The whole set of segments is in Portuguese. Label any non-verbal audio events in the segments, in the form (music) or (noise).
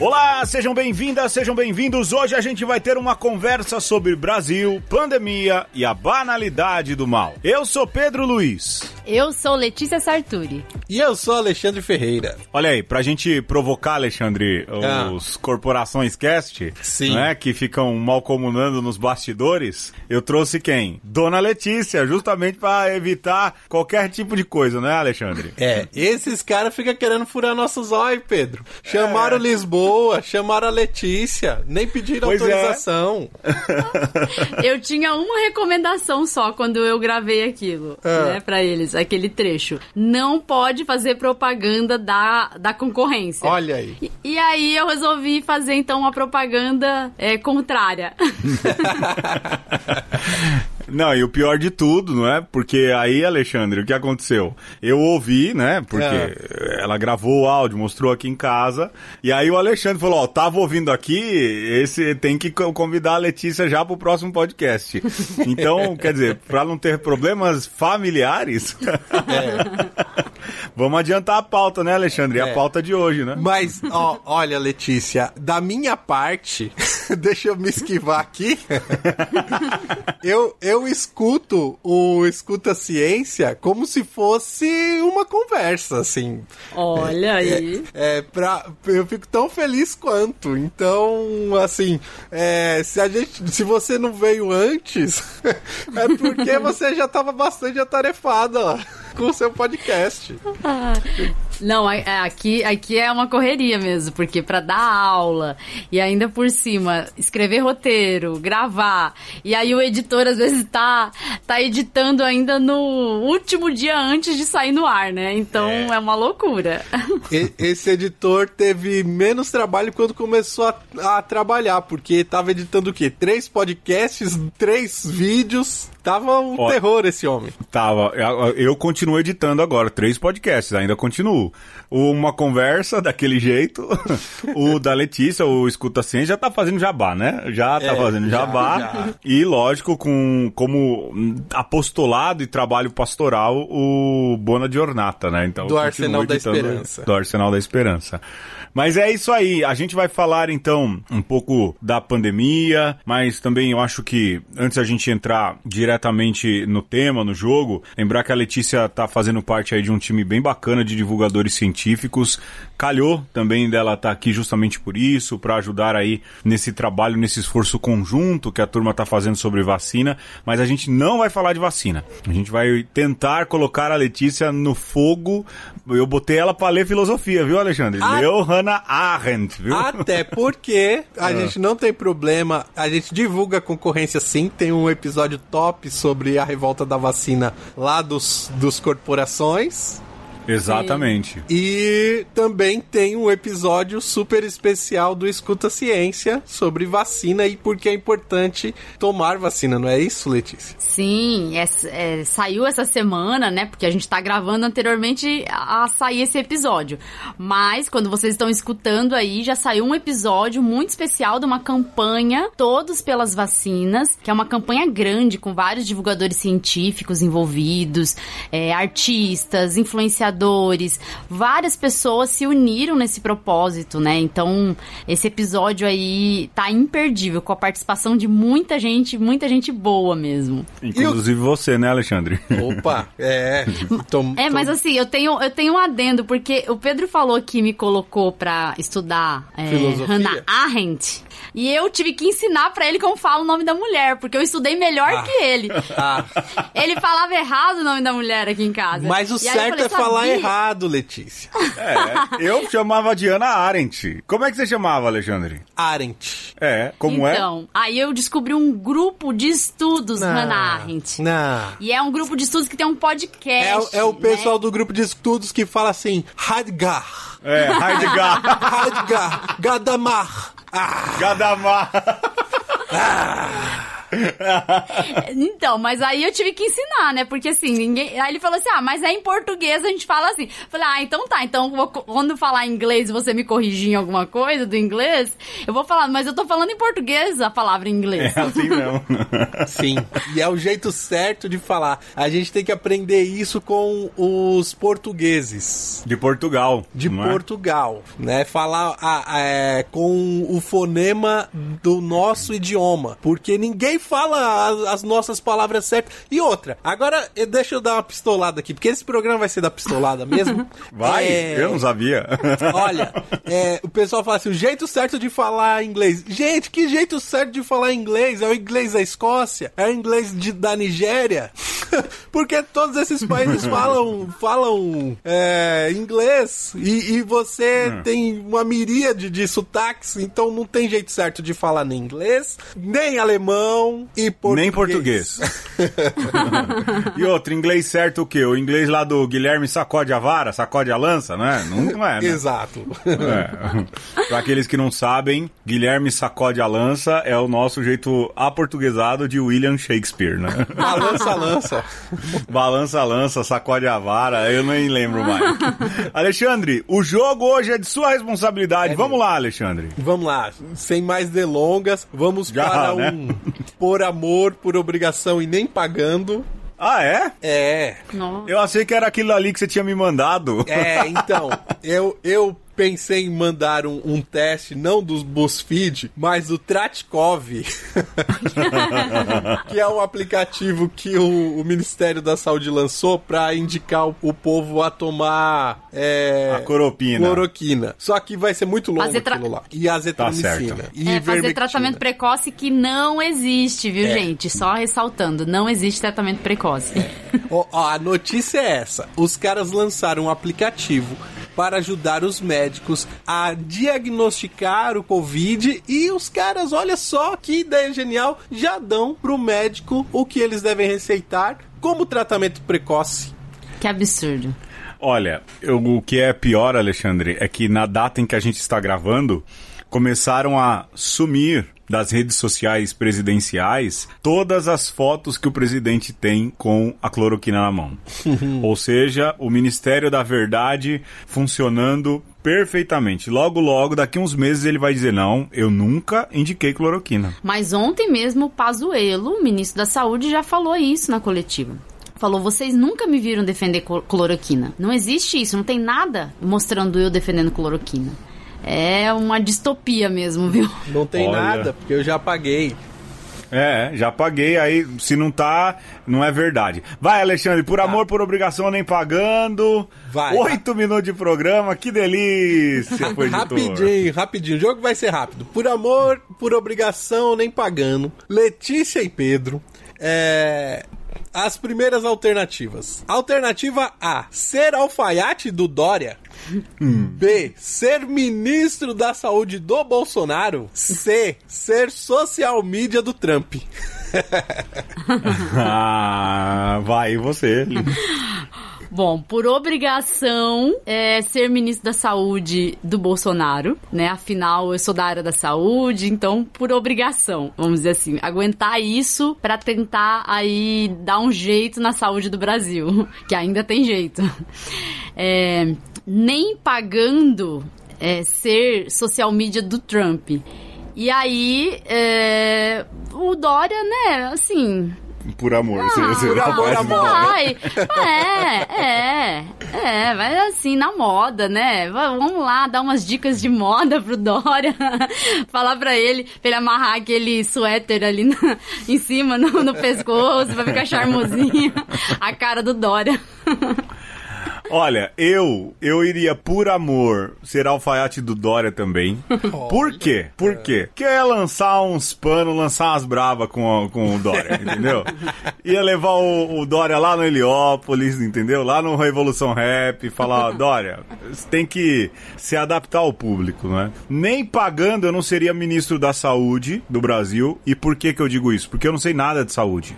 Olá, sejam bem-vindas, sejam bem-vindos. Hoje a gente vai ter uma conversa sobre Brasil, pandemia e a banalidade do mal. Eu sou Pedro Luiz. Eu sou Letícia Sarturi. E eu sou Alexandre Ferreira. Olha aí, pra gente provocar, Alexandre, Ah. os Corporações Cast, Sim. né, que ficam malcomunando nos bastidores, eu trouxe quem? Dona Letícia, justamente pra evitar qualquer tipo de coisa, né, Alexandre? É, esses caras ficam querendo furar nossos olhos, Pedro. Chamaram Lisboa, chamaram a Letícia, nem pediram Pois é. autorização. (laughs) Eu tinha uma recomendação só quando eu gravei aquilo, Ah. né, pra eles, aquele trecho. Não pode fazer propaganda da, da concorrência. Olha aí. E, e aí eu resolvi fazer então uma propaganda é, contrária. (laughs) Não, e o pior de tudo, não é? Porque aí, Alexandre, o que aconteceu? Eu ouvi, né? Porque É. ela gravou o áudio, mostrou aqui em casa. E aí o Alexandre falou: Ó, tava ouvindo aqui, esse tem que co- convidar a Letícia já pro próximo podcast. (laughs) Então, quer dizer, pra não ter problemas familiares, (laughs) vamos adiantar a pauta, né, Alexandre? A É. pauta de hoje, né? Mas, ó, olha, Letícia, da minha parte, (laughs) deixa eu me esquivar aqui. eu, eu escuto o Escuta Ciência como se fosse uma conversa, assim. Olha aí. É, pra, eu fico tão feliz quanto. Então, assim, é, se, a gente, se você não veio antes, (laughs) é porque você já estava bastante atarefada lá com o seu podcast. Não, a- a- aqui, aqui é uma correria mesmo, porque pra dar aula e ainda por cima escrever roteiro, gravar, e aí o editor às vezes tá, tá editando ainda no último dia antes de sair no ar, né? Então é, uma loucura. E- esse editor teve menos trabalho quando começou a, a trabalhar, porque tava editando o quê? Três podcasts, três vídeos. Tava um Ó. terror esse homem. Tava. Eu, eu continuo editando agora, três podcasts, ainda continuo. Uma conversa (laughs) daquele jeito. (laughs) o da Letícia, o Escuta Ciência, já tá fazendo jabá, né? Já tá É, fazendo já, jabá. já. E, lógico, com como apostolado e trabalho pastoral, o Bona Giornata, né? Então, Do Arsenal continuo da Esperança. Do Arsenal da Esperança. Mas é isso aí. A gente vai falar então um pouco da pandemia, mas também eu acho que antes a gente entrar diretamente no tema, no jogo, lembrar que a Letícia tá fazendo parte aí de um time bem bacana de divulgadores científicos. Calhou também dela estar aqui justamente por isso, para ajudar aí nesse trabalho, nesse esforço conjunto que a turma tá fazendo sobre vacina, mas a gente não vai falar de vacina. A gente vai tentar colocar a Letícia no fogo. Eu botei ela para ler filosofia, viu, Alexandre? Ah. Leu Hannah Arendt, viu? Até porque a (laughs) gente não tem problema, a gente divulga a concorrência sim, tem um episódio top sobre a revolta da vacina lá dos, dos corporações. Exatamente. E também tem um episódio super especial do Escuta Ciência sobre vacina e por que é importante tomar vacina, não é isso, Letícia? Sim, essa- é, saiu essa semana, né? Porque a gente tá gravando anteriormente a, a sair esse episódio. Mas quando vocês estão escutando aí, já saiu um episódio muito especial de uma campanha Todos pelas Vacinas, que é uma campanha grande com vários divulgadores científicos envolvidos, é, artistas, influenciadores, várias pessoas se uniram nesse propósito, né? Então, esse episódio aí tá imperdível, com a participação de muita gente, muita gente boa mesmo. Inclusive você, né, Alexandre? Opa, é. (laughs) Tom- É, tom- mas assim, eu tenho, eu tenho um adendo, porque o Pedro falou que me colocou pra estudar é, Filosofia? Hannah Arendt. E eu tive que ensinar pra ele como fala o nome da mulher, porque eu estudei melhor que ele. Ah, Ele falava errado o nome da mulher aqui em casa. mas o E certo falei, é falar "Sabia?" errado, Letícia. É, eu chamava de Ana Arendt. Como é que você chamava, Alexandre? Arendt. É, como é? então, aí eu descobri um grupo de estudos Hannah Arendt. Não. E é um grupo de estudos que tem um É, podcast. o- é o né? pessoal do grupo de estudos que fala assim, Hadgar, É, Heidegger. (laughs) Hadgar, Gadamar. Ah, Gadamar. (laughs) Então, mas aí eu tive que ensinar, né? Porque assim, ninguém. Aí ele falou assim: ah, mas é em português a gente fala assim. Eu falei, ah, então tá. Então vou- quando falar inglês e você me corrigir em alguma coisa do inglês, eu vou falar, mas eu tô falando em português a palavra em inglês. É assim mesmo. (laughs) Sim. E é o jeito certo de falar. A gente tem que aprender isso com os portugueses. De Portugal. De é? Portugal, né? Falar a- a- é, com o fonema do nosso idioma, porque ninguém fala as, as nossas palavras certas. E outra, agora eh, deixa eu dar uma pistolada aqui, porque esse programa vai ser da pistolada mesmo. (laughs) Vai? É, Eu não sabia. (laughs) Olha, é, o pessoal fala assim: o jeito certo de falar inglês. Gente, que jeito certo de falar inglês? É o inglês da Escócia? É o inglês de- da Nigéria? (laughs) Porque todos esses países falam, falam é, inglês e, e você Hum. tem uma miríade de sotaques, então não tem jeito certo de falar nem inglês, nem alemão e português. Nem português. (laughs) e outro, inglês certo o quê? O inglês lá do Guilherme sacode a vara, sacode a lança, não é? Não, não é, né? Exato. É. (laughs) Para aqueles que não sabem, Guilherme sacode a lança é o nosso jeito aportuguesado de William Shakespeare, né? Balança, lança. Balança a lança, sacode a vara, eu nem lembro mais. Alexandre, o jogo hoje é de sua responsabilidade. Vamos lá, Alexandre. Vamos lá, sem mais delongas, vamos Já, para né? um por amor, por obrigação e nem pagando. Ah, é? É, Nossa. Eu achei que era aquilo ali que você tinha me mandado. é, então, eu, eu pensei em mandar um, um teste, não dos BuzzFeed, mas do Tratkov, (laughs) que é um aplicativo que o, o Ministério da Saúde lançou para indicar o, o povo a tomar é, A coropina. cloroquina. Só que vai ser muito longo Fazer tra- aquilo lá. E azetromicina. certo. E É, fazer tratamento precoce que não existe, viu, É. gente? Só ressaltando, não existe tratamento precoce. Ó, ó, a notícia é essa: os caras lançaram um aplicativo para ajudar os médicos a diagnosticar o Covid e os caras, olha só que ideia genial, já dão pro médico o que eles devem receitar como tratamento precoce. Que absurdo. Olha, eu- o que é pior, Alexandre, é que na data em que a gente está gravando, começaram a sumir das redes sociais presidenciais todas as fotos que o presidente tem com a cloroquina na mão. (laughs) Ou seja, o Ministério da Verdade funcionando perfeitamente. Logo, logo, daqui uns meses ele vai dizer: não, eu nunca indiquei cloroquina. Mas ontem mesmo o Pazuello, o ministro da Saúde, já falou isso na coletiva. Falou, vocês nunca me viram defender clo- cloroquina. Não existe isso, não tem nada mostrando eu defendendo cloroquina. É uma distopia mesmo, viu? Não tem Olha. nada, porque eu já paguei. É, já paguei, aí se não tá, não é verdade. Vai, Alexandre, por amor, por obrigação, nem pagando. Vai. Oito minutos de programa, que delícia, (laughs) foi Rapidinho, rapidinho. O jogo vai ser rápido. Por amor, por obrigação, nem pagando. Letícia e Pedro. É. As primeiras alternativas. Alternativa A: ser alfaiate do Dória. B. Ser ministro da saúde do Bolsonaro. C. Ser social media do Trump. (laughs) (laughs) Ah, vai, e você? (laughs) Bom, por obrigação, é ser ministro da saúde do Bolsonaro, né? Afinal, eu sou da área da saúde, então por obrigação, vamos dizer assim, aguentar isso pra tentar aí dar um jeito na saúde do Brasil, (laughs) que ainda tem jeito. É, nem pagando é, ser social media do Trump. E aí, é, o Dória, né, assim, Por amor, você, você por não (laughs) amor, amor. Vai, é, é, é, vai assim, na moda, né? Va- Vamos lá, dar umas dicas de moda pro Dória, (laughs) falar pra ele, pra ele amarrar aquele suéter ali na- em cima, no, no pescoço, pra ficar charmosinho, a cara do Dória. (laughs) Olha, eu, eu iria por amor ser alfaiate do Dória também. Por quê? Por quê? Que é lançar uns panos, lançar umas bravas com, o- com o Dória, (laughs) entendeu? Ia levar o, o Dória lá no Heliópolis, entendeu? Lá no Revolução Rap, falar, Dória, você tem que se adaptar ao público, né? Nem pagando eu não seria ministro da saúde do Brasil. E por que que eu digo isso? Porque eu não sei nada de saúde.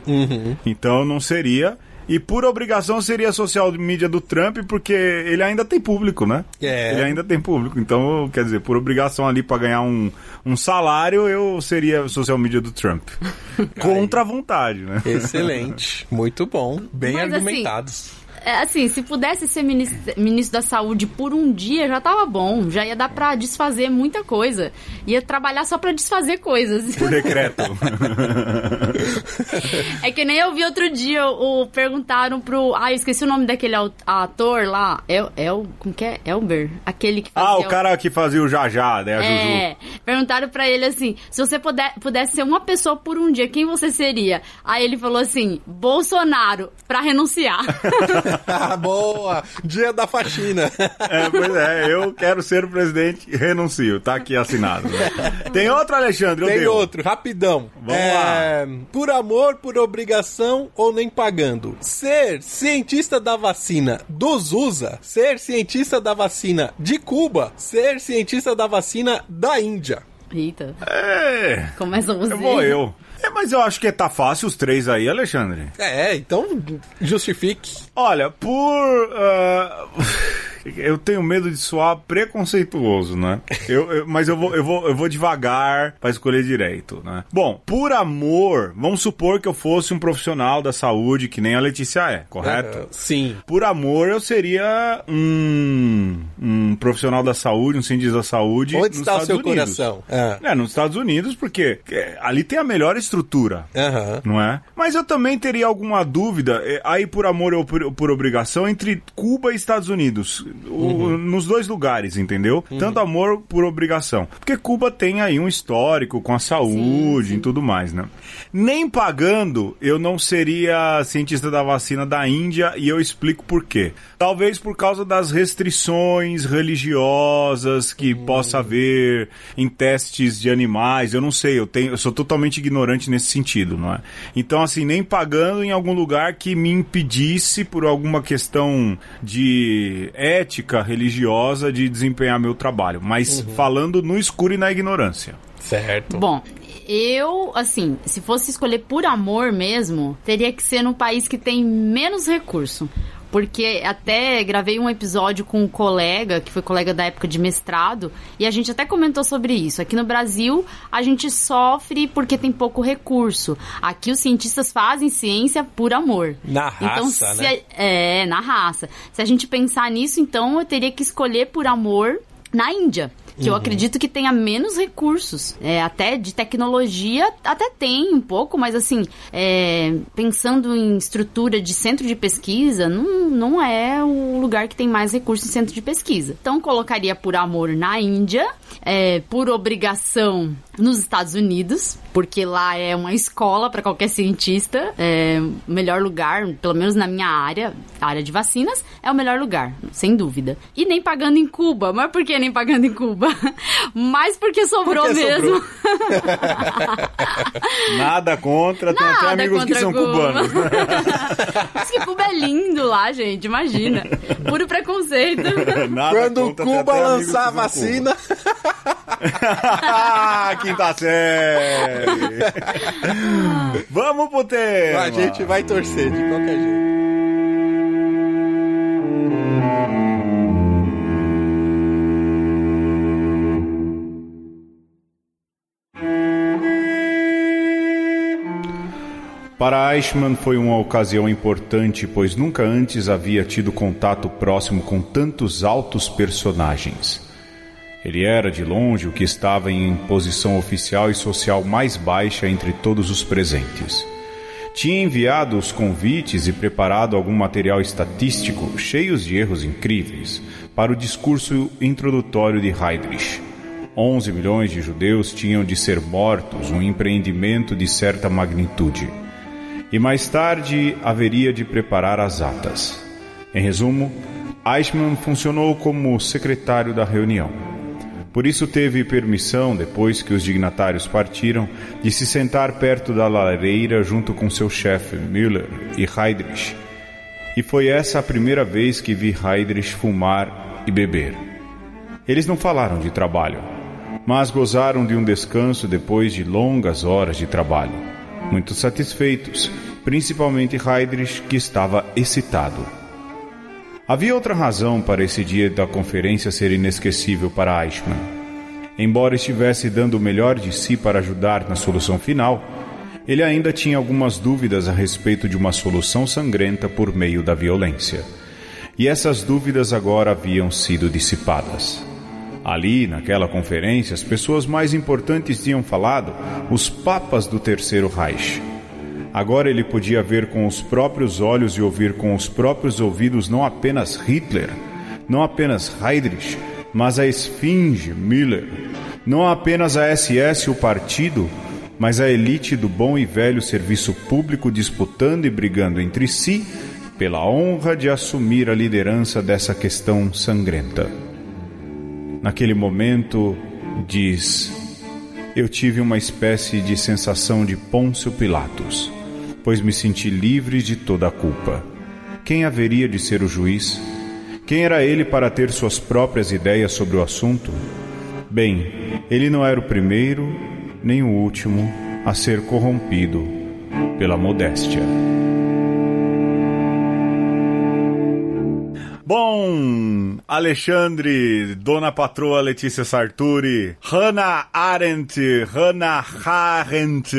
Então eu não seria. E por obrigação seria a social media do Trump, porque ele ainda tem público, né? É. Ele ainda tem público. Então, quer dizer, por obrigação ali pra ganhar um, um salário, eu seria a social media do Trump. (laughs) Contra a vontade, né? Excelente. Muito bom. Bem Mas, assim, argumentados. É, assim, se pudesse ser ministro, ministro da saúde por um dia, já tava bom. Já ia dar pra desfazer muita coisa. Ia trabalhar só pra desfazer coisas. (laughs) Por decreto. (laughs) É que nem eu vi outro dia, o, perguntaram pro. Ah, eu esqueci o nome daquele ator lá. É, é o. Como que é? Elber? Aquele que fazia. ah, o cara que fazia o Jajá, né? A Juju. É, perguntaram pra ele assim: se você puder, pudesse ser uma pessoa por um dia, quem você seria? Aí ele falou assim: Bolsonaro, pra renunciar. (laughs) Ah, boa! Dia da faxina. É, pois é, eu quero ser o presidente e renuncio. Tá aqui assinado. né? Tem outro, Alexandre? Tem outro, rapidão. Vamos É, Por amor, por obrigação ou nem pagando. Ser cientista da vacina dos USA. Ser cientista da vacina de Cuba. Ser cientista da vacina da Índia. Eita, É, começa você. eu vou eu. É, mas eu acho que tá fácil os três aí, Alexandre. É, então justifique. Olha, por. ah, eu tenho medo de soar preconceituoso, né? Eu, eu- mas eu vou, eu, vou, eu vou devagar pra escolher direito, né? Bom, por amor, vamos supor que eu fosse um profissional da saúde, que nem a Letícia é, correto? Ah, sim. Por amor, eu seria um, um profissional da saúde, um cientista da saúde. Onde está o Estados seu Unidos. coração? Ah. É, nos Estados Unidos, porque é, ali tem a melhor estrutura Aham. não é? Mas eu também teria alguma dúvida, aí por amor ou por, por obrigação, entre Cuba e Estados Unidos. O- nos dois lugares, entendeu? Tanto amor por obrigação. Porque Cuba tem aí um histórico com a saúde e tudo mais, né? Nem pagando, eu não seria cientista da vacina da Índia e eu explico por quê. Talvez por causa das restrições religiosas que possa haver em testes de animais, eu não sei, eu tenho, eu sou totalmente ignorante nesse sentido, não é? Então assim, nem pagando em algum lugar que me impedisse por alguma questão de ética religiosa de desempenhar meu trabalho, mas falando no escuro e na ignorância. Certo. Bom, eu, assim, se fosse escolher por amor mesmo, teria que ser num país que tem menos recurso. Porque até gravei um episódio com um colega, que foi colega da época de mestrado, e a gente até comentou sobre isso. Aqui no Brasil, a gente sofre porque tem pouco recurso. Aqui os cientistas fazem ciência por amor. Na então, raça, se né? a- é, na raça. Se a gente pensar nisso, então eu teria que escolher por amor na Índia. Que eu Uhum. acredito que tenha menos recursos. É, até de tecnologia, até tem um pouco, mas assim, é, pensando em estrutura de centro de pesquisa, não, não é o lugar que tem mais recursos em centro de pesquisa. Então, colocaria por amor na Índia, é, por obrigação nos Estados Unidos, porque lá é uma escola para qualquer cientista. É o melhor lugar, pelo menos na minha área, área de vacinas, é o melhor lugar, sem dúvida. E nem pagando em Cuba. Mas por que nem pagando em Cuba? (laughs) Mas porque sobrou Porque mesmo. (laughs) Nada contra, tem até Nada amigos que são Cuba. cubanos. né? (laughs) Diz que Cuba é lindo lá, gente, imagina. Puro preconceito. Nada Quando contra, Cuba até lançar a vacina, Quinta série. Vamos pro tema. a gente vai torcer de qualquer jeito. Para Eichmann foi uma ocasião importante, pois nunca antes havia tido contato próximo com tantos altos personagens. Ele era, de longe, o que estava em posição oficial e social mais baixa entre todos os presentes. Tinha enviado os convites e preparado algum material estatístico, cheios de erros incríveis, para o discurso introdutório de Heydrich. 11 milhões de judeus tinham de ser mortos, um empreendimento de certa magnitude. E mais tarde haveria de preparar as atas. Em resumo, Eichmann funcionou como secretário da reunião. Por isso teve permissão, depois que os dignatários partiram, de se sentar perto da lareira junto com seu chefe, Müller e Heydrich. E foi essa a primeira vez que vi Heydrich fumar e beber. Eles não falaram de trabalho, mas gozaram de um descanso depois de longas horas de trabalho. Muito satisfeitos, principalmente Heydrich, que estava excitado. Havia outra razão para esse dia da conferência ser inesquecível para Eichmann. Embora estivesse dando o melhor de si para ajudar na solução final, ele ainda tinha algumas dúvidas a respeito de uma solução sangrenta por meio da violência. E essas dúvidas agora haviam sido dissipadas. Ali, naquela conferência, as pessoas mais importantes tinham falado, os papas do Terceiro Reich. Agora ele podia ver com os próprios olhos e ouvir com os próprios ouvidos não apenas Hitler, não apenas Heydrich, mas a Esfinge Miller, não apenas a SS, o partido, mas a elite do bom e velho serviço público disputando e brigando entre si pela honra de assumir a liderança dessa questão sangrenta. Naquele momento, diz: Eu tive uma espécie de sensação de Pôncio Pilatos, pois me senti livre de toda a culpa. Quem haveria de ser o juiz? Quem era ele para ter suas próprias ideias sobre o assunto? Bem, ele não era o primeiro nem o último a ser corrompido pela modéstia. Bom, Alexandre, Dona Patroa Letícia Sarturi, Hannah Arendt, Hannah Arendt,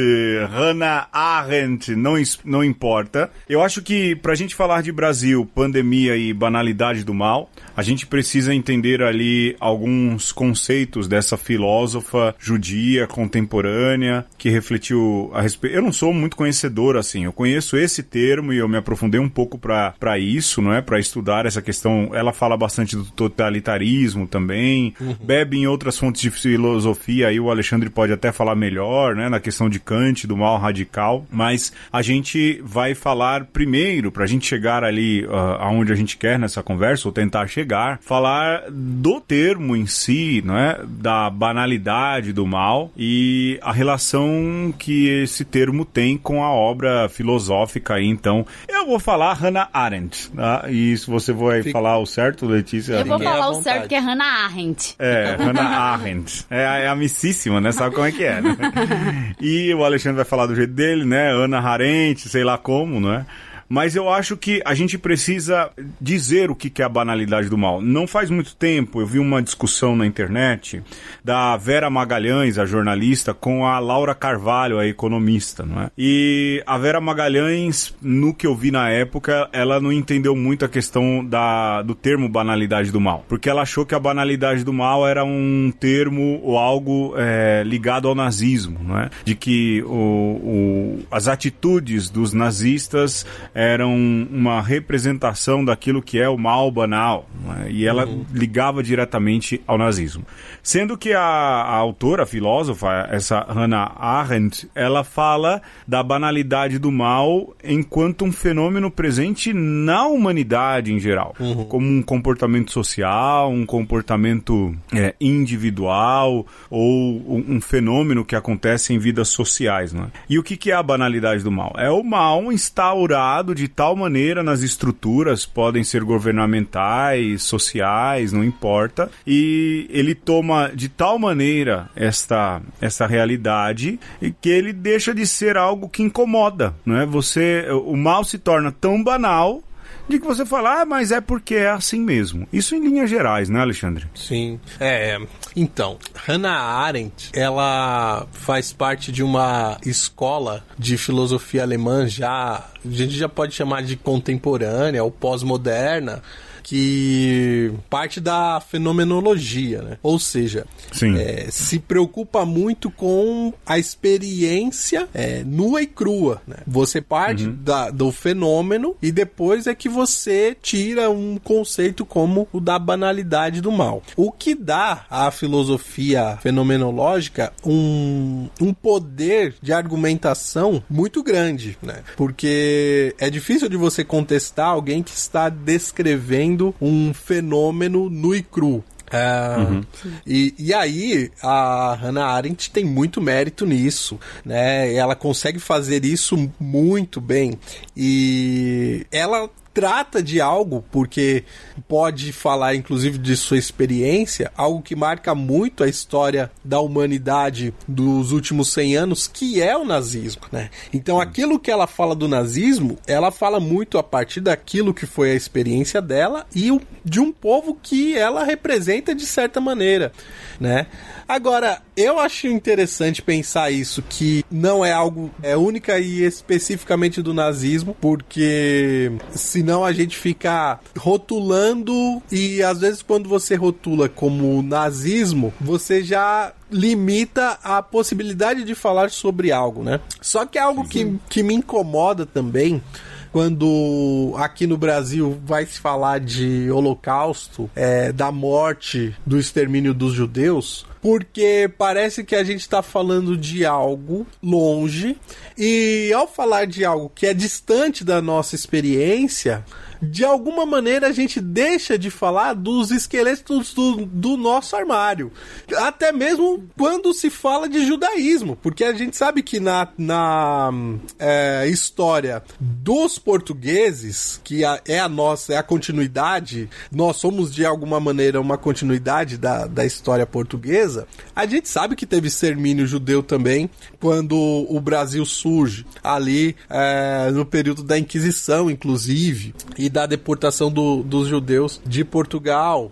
Hannah Arendt, não, não importa. Eu acho que pra gente falar de Brasil, pandemia e banalidade do mal, a gente precisa entender ali alguns conceitos dessa filósofa judia contemporânea que refletiu a respeito. Eu não sou muito conhecedor assim, eu conheço esse termo e eu me aprofundei um pouco para isso, não é? Para estudar essa questão questão, ela fala bastante do totalitarismo também, uhum. bebe em outras fontes de filosofia, aí o Alexandre pode até falar melhor, né, na questão de Kant, do mal radical, mas a gente vai falar primeiro, pra gente chegar ali uh, aonde a gente quer nessa conversa, ou tentar chegar, falar do termo em si, não é, da banalidade do mal e a relação que esse termo tem com a obra filosófica aí, então, eu vou falar Hannah Arendt, tá? e se você vai Fica... falar o certo, Letícia? Eu vou falar o certo, que é Hannah Arendt. É, Hannah Arendt. É, é amicíssima, né? Sabe como é que é, né? (laughs) E o Alexandre vai falar do jeito dele, né? Ana Arendt, sei lá como, não é? Mas eu acho que a gente precisa dizer o que é a banalidade do mal. Não faz muito tempo eu vi uma discussão na internet da Vera Magalhães, a jornalista, com a Laura Carvalho, a economista, não é? E a Vera Magalhães, no que eu vi na época, ela não entendeu muito a questão da, do termo banalidade do mal. Porque ela achou que a banalidade do mal era um termo ou algo é, ligado ao nazismo, não é? De que o, o, as atitudes dos nazistas eram uma representação daquilo que é o mal banal, né? e ela uhum. ligava diretamente ao nazismo. Sendo que a, a, autora, a filósofa, essa Hannah Arendt, ela fala da banalidade do mal enquanto um fenômeno presente na humanidade em geral, uhum. como um comportamento social, um comportamento é, individual ou um fenômeno que acontece em vidas sociais. Né? E o que, que é a banalidade do mal? É o mal instaurado de tal maneira nas estruturas, podem ser governamentais, sociais, não importa, e ele toma de tal maneira esta, esta realidade que ele deixa de ser algo que incomoda, não é? Você, o mal se torna tão banal de que você fala, ah, mas é porque é assim mesmo. Isso em linhas gerais, né, Alexandre? Sim. É, então, Hannah Arendt, ela faz parte de uma escola de filosofia alemã já, a gente já pode chamar de contemporânea ou pós-moderna, que parte da fenomenologia, né? Ou seja, é, se preocupa muito com a experiência é, nua e crua. Né? Você parte uhum. da, do fenômeno e depois é que você tira um conceito como o da banalidade do mal. O que dá à filosofia fenomenológica um, um poder de argumentação muito grande, né? Porque é difícil de você contestar alguém que está descrevendo um fenômeno nu e cru. É, uhum. e, e aí a Hannah Arendt tem muito mérito nisso, né? Ela consegue fazer isso muito bem e ela trata de algo, porque pode falar inclusive de sua experiência, algo que marca muito a história da humanidade dos últimos 100 anos, que é o nazismo, né? Então aquilo que ela fala do nazismo, ela fala muito a partir daquilo que foi a experiência dela e de um povo que ela representa de certa maneira, né? Agora, eu acho interessante pensar isso, que não é algo é única e especificamente do nazismo, porque senão a gente fica rotulando e às vezes quando você rotula como nazismo, você já limita a possibilidade de falar sobre algo, né? Só que é algo que, que me incomoda também quando aqui no Brasil vai se falar de holocausto, é, da morte, do extermínio dos judeus, porque parece que a gente está falando de algo longe e ao falar de algo que é distante da nossa experiência, de alguma maneira a gente deixa de falar dos esqueletos do, do nosso armário. Até mesmo quando se fala de judaísmo, porque a gente sabe que na, na é, história dos portugueses, que é a nossa, é a continuidade, nós somos de alguma maneira uma continuidade da, da história portuguesa, a gente sabe que teve extermínio judeu também quando o Brasil surge, ali é, no período da Inquisição, inclusive. E da deportação do, dos judeus de Portugal.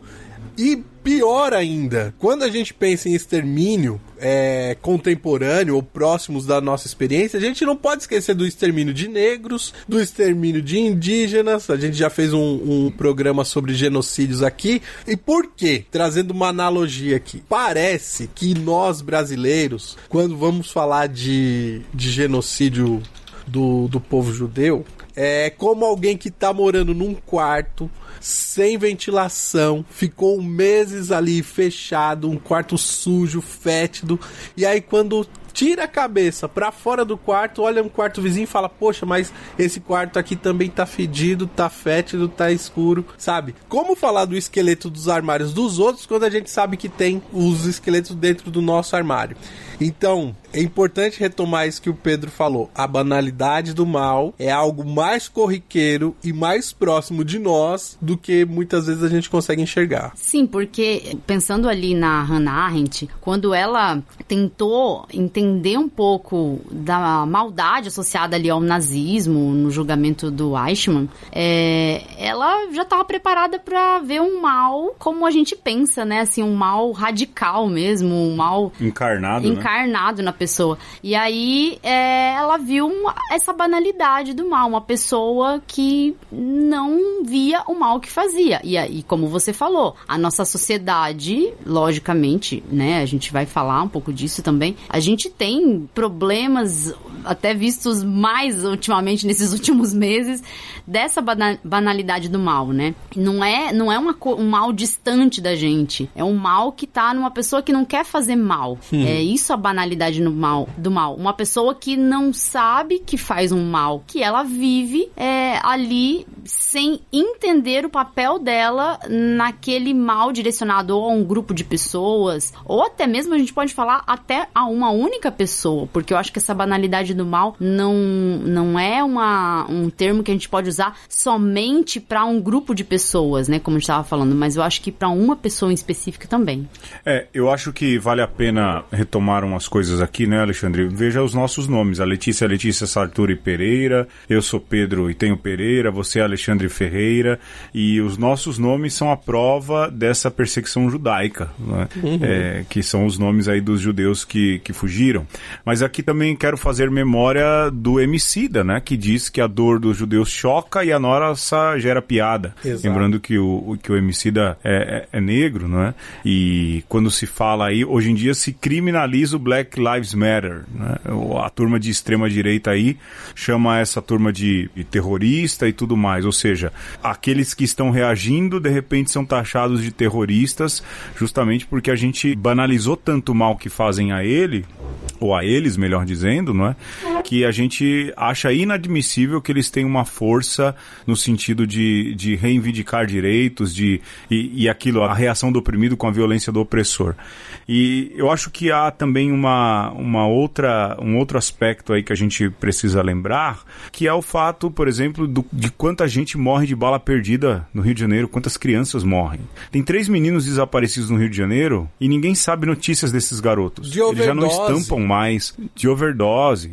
E pior ainda, quando a gente pensa em extermínio é, contemporâneo ou próximos da nossa experiência, a gente não pode esquecer do extermínio de negros, do extermínio de indígenas. A gente já fez um, um programa sobre genocídios aqui. E por quê? Trazendo uma analogia aqui. Parece que nós brasileiros, quando vamos falar de, de genocídio do, do povo judeu, é como alguém que tá morando num quarto sem ventilação, ficou meses ali fechado, um quarto sujo, fétido, e aí quando tira a cabeça para fora do quarto, olha um quarto vizinho e fala: Poxa, mas esse quarto aqui também tá fedido, tá fétido, tá escuro, sabe? Como falar do esqueleto dos armários dos outros quando a gente sabe que tem os esqueletos dentro do nosso armário? Então, é importante retomar isso que o Pedro falou. A banalidade do mal é algo mais corriqueiro e mais próximo de nós do que muitas vezes a gente consegue enxergar. Sim, porque pensando ali na Hannah Arendt, quando ela tentou entender um pouco da maldade associada ali ao nazismo no julgamento do Eichmann, é, ela já estava preparada para ver um mal como a gente pensa, né? Assim, um mal radical mesmo, um mal encarnado, né? encarnado na pessoa. E aí é, ela viu uma, essa banalidade do mal, uma pessoa que não via o mal que fazia. E aí, como você falou, a nossa sociedade, logicamente, né, a gente vai falar um pouco disso também, a gente tem problemas até vistos mais ultimamente (laughs) nesses últimos meses dessa banalidade do mal, né? Não é, não é uma, um mal distante da gente, é um mal que tá numa pessoa que não quer fazer mal. Hum. É isso a banalidade no mal, do mal. Uma pessoa que não sabe que faz um mal, que ela vive é, ali sem entender o papel dela naquele mal direcionado a um grupo de pessoas, ou até mesmo a gente pode falar até a uma única pessoa, porque eu acho que essa banalidade do mal não, não é uma, um termo que a gente pode usar somente para um grupo de pessoas, né, como a gente estava falando, mas eu acho que para uma pessoa em específico também. É, eu acho que vale a pena retomar umas coisas aqui, né, Alexandre? Veja os nossos nomes. A Letícia é Letícia Sartori Pereira, eu sou Pedro e tenho Pereira, você é Alexandre Ferreira, e os nossos nomes são a prova dessa perseguição judaica, né? uhum. é, que são os nomes aí dos judeus que, que fugiram. Mas aqui também quero fazer memória do Emicida, né, que diz que a dor dos judeus choca e a nossa gera piada. Exato. Lembrando que o, que o Emicida é, é, é negro, não é? E quando se fala aí, hoje em dia se criminaliza o Black Lives Matter. Né? A turma de extrema direita aí chama essa turma de, de terrorista e tudo mais. Ou seja, aqueles que estão reagindo de repente são taxados de terroristas justamente porque a gente banalizou tanto o mal que fazem a ele ou a eles, melhor dizendo, não é? que a gente acha inadmissível que eles tenham uma força no sentido de, de reivindicar direitos de, e, e aquilo, a reação do oprimido com a violência do opressor. E eu acho que há também uma, uma outra, um outro aspecto aí que a gente precisa lembrar, que é o fato, por exemplo, do, de quanta gente morre de bala perdida no Rio de Janeiro, quantas crianças morrem. Tem três meninos desaparecidos no Rio de Janeiro e ninguém sabe notícias desses garotos. De Eles já não overdose. Estampam mais de overdose.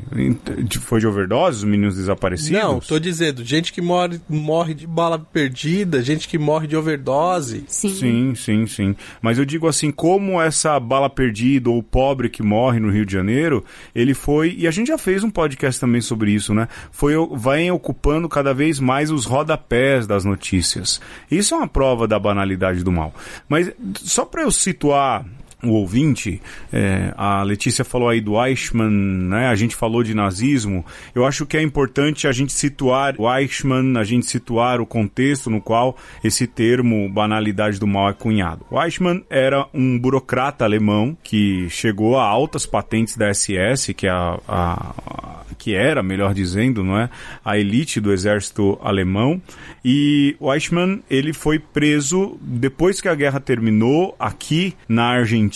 De- Foi de overdose os meninos desaparecidos? Não, tô dizendo, gente que morre, morre de bala perdida, gente que morre de overdose. Sim. Sim, sim, sim. Mas eu digo assim, como essa bala perdida ou pobre que morre no Rio de Janeiro, ele foi, e a gente já fez um podcast também sobre isso, né? Foi, vai ocupando cada vez mais os rodapés das notícias. Isso é uma prova da banalidade do mal. Mas só para eu situar o ouvinte, é, a Letícia falou aí do Eichmann, né? A gente falou de nazismo. Eu acho que é importante a gente situar o Eichmann, a gente situar o contexto no qual esse termo banalidade do mal é cunhado. O Eichmann era um burocrata alemão que chegou a altas patentes da SS, que é a, a- a- que era, melhor dizendo, não é, a elite do exército alemão. E o Eichmann ele foi preso depois que a guerra terminou aqui na Argentina,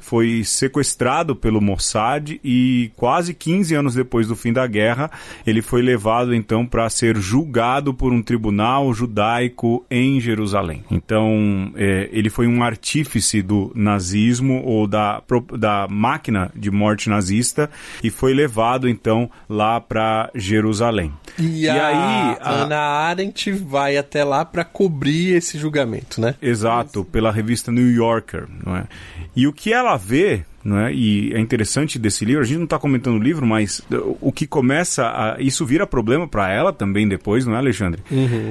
foi sequestrado pelo Mossad e quase 15 anos depois do fim da guerra, ele foi levado então para ser julgado por um tribunal judaico em Jerusalém. Então, é, ele foi um artífice do nazismo ou da, da máquina de morte nazista e foi levado então lá para Jerusalém. E, a aí, a- Ana Arendt vai até lá pra cobrir esse julgamento, né? Exato, pela revista New Yorker, não é? E o que ela vê, não é? E é interessante desse livro, a gente não está comentando o livro, mas uh, o que começa a, isso vira problema para ela também depois, não é, Alexandre?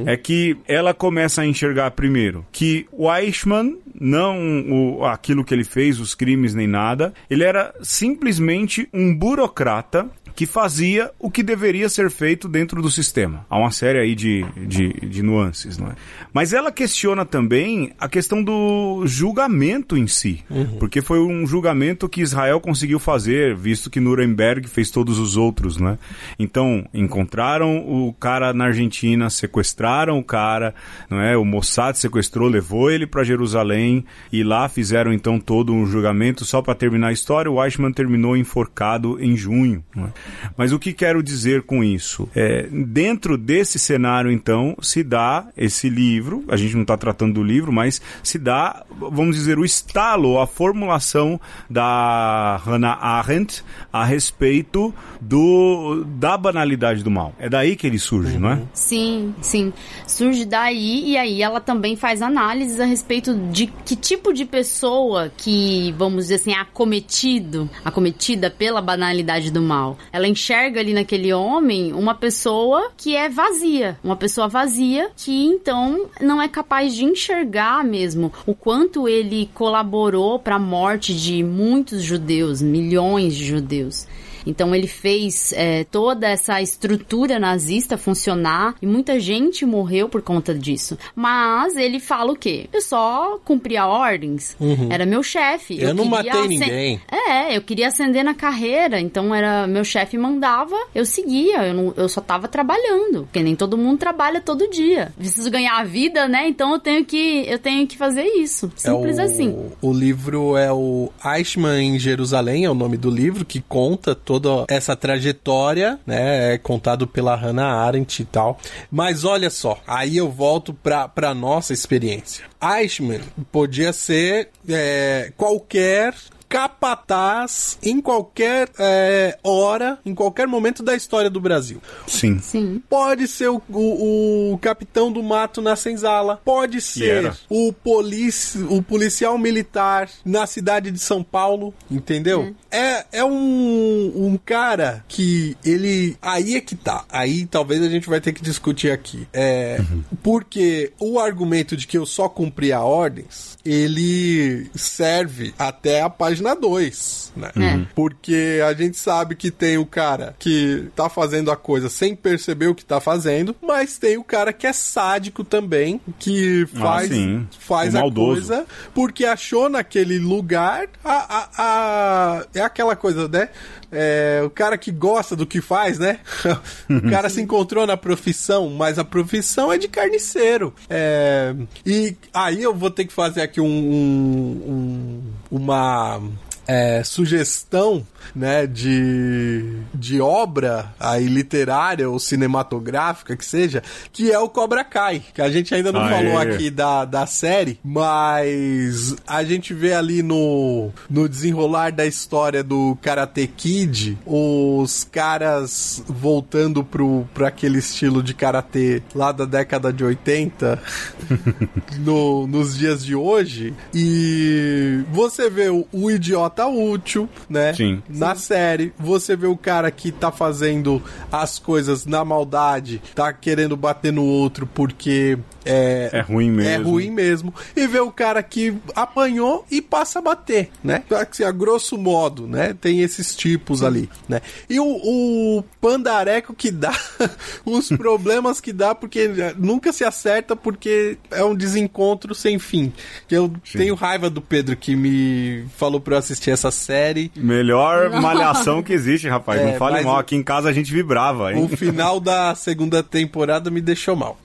É que ela começa a enxergar primeiro que o Eichmann não o, aquilo que ele fez, os crimes nem nada, ele era simplesmente um burocrata que fazia o que deveria ser feito dentro do sistema. Há uma série aí de, de, de nuances, não é? Mas ela questiona também a questão do julgamento em si, porque foi um julgamento que Israel conseguiu fazer, visto que Nuremberg fez todos os outros, não é? Então, encontraram o cara na Argentina, sequestraram o cara, não é? O Mossad sequestrou, levou ele para Jerusalém e lá fizeram então todo um julgamento só para terminar a história. O Eichmann terminou enforcado em junho. não é? Mas o que quero dizer com isso? É, dentro desse cenário, então, se dá esse livro, a gente não está tratando do livro, mas se dá, vamos dizer, o estalo, a formulação da Hannah Arendt a respeito do, da banalidade do mal. É daí que ele surge, não é? Sim, sim. Surge daí e aí ela também faz análises a respeito de que tipo de pessoa que, vamos dizer assim, é acometido, acometida pela banalidade do mal. Ela enxerga ali naquele homem uma pessoa que é vazia, uma pessoa vazia que então não é capaz de enxergar mesmo o quanto ele colaborou para a morte de muitos judeus, milhões de judeus. Então ele fez é, toda essa estrutura nazista funcionar e muita gente morreu por conta disso. Mas ele fala o quê? Eu só cumpria ordens. Era meu chefe. Uhum. Eu não matei ninguém. É, eu queria ascender na carreira. Então era meu chefe mandava, eu seguia. Eu, não- eu só tava trabalhando. Porque nem todo mundo trabalha todo dia. Preciso ganhar a vida, né? Então eu tenho que eu tenho que fazer isso. Simples é o, assim. O livro é o Eichmann em Jerusalém, é o nome do livro, que conta toda essa trajetória, né? É contado pela Hannah Arendt e tal. Mas olha só, aí eu volto pra, pra nossa experiência. Eichmann podia ser é, qualquer capataz em qualquer é, hora, em qualquer momento da história do Brasil. Sim. Sim. Pode ser o, o- o capitão do mato na senzala. Pode ser o, polici, o policial militar na cidade de São Paulo. Entendeu? É, é um, um cara que ele. Aí é que tá. Aí talvez a gente vai ter que discutir aqui. É. Porque o argumento de que eu só cumpria ordens. Ele serve até a página seja na 2, né? É. Porque a gente sabe que tem o cara que tá fazendo a coisa sem perceber o que tá fazendo, mas tem o cara que é sádico também, que faz, Ah, faz O a maldoso. coisa porque achou naquele lugar a, a, a- é aquela coisa, né? É, o cara que gosta do que faz, né? (laughs) o cara se encontrou na profissão, mas a profissão é de carniceiro. É, e aí eu vou ter que fazer aqui um, um- um- uma é, sugestão né, de, de obra aí literária ou cinematográfica que seja, que é o Cobra Kai, que a gente ainda não Aê. falou aqui da, da série, mas a gente vê ali no, no desenrolar da história do Karate Kid, os caras voltando pro, pro aquele estilo de karatê lá da década de 80 (laughs) no- nos dias de hoje e você vê o, o idiota útil, né? Sim. Na série, você vê o cara que tá fazendo as coisas na maldade, tá querendo bater no outro porque é, É ruim mesmo. é ruim mesmo. E vê o cara que apanhou e passa a bater, né? Assim, a grosso modo, né? Tem esses tipos ali, né? E o, o pandareco que dá, (laughs) os problemas que dá, porque nunca se acerta, porque é um desencontro sem fim. Eu tenho raiva do Pedro que me falou pra eu assistir essa série. Melhor malhação que existe, rapaz. É, não fale mal. Aqui em casa a gente vibrava, hein? O final da segunda temporada me deixou mal.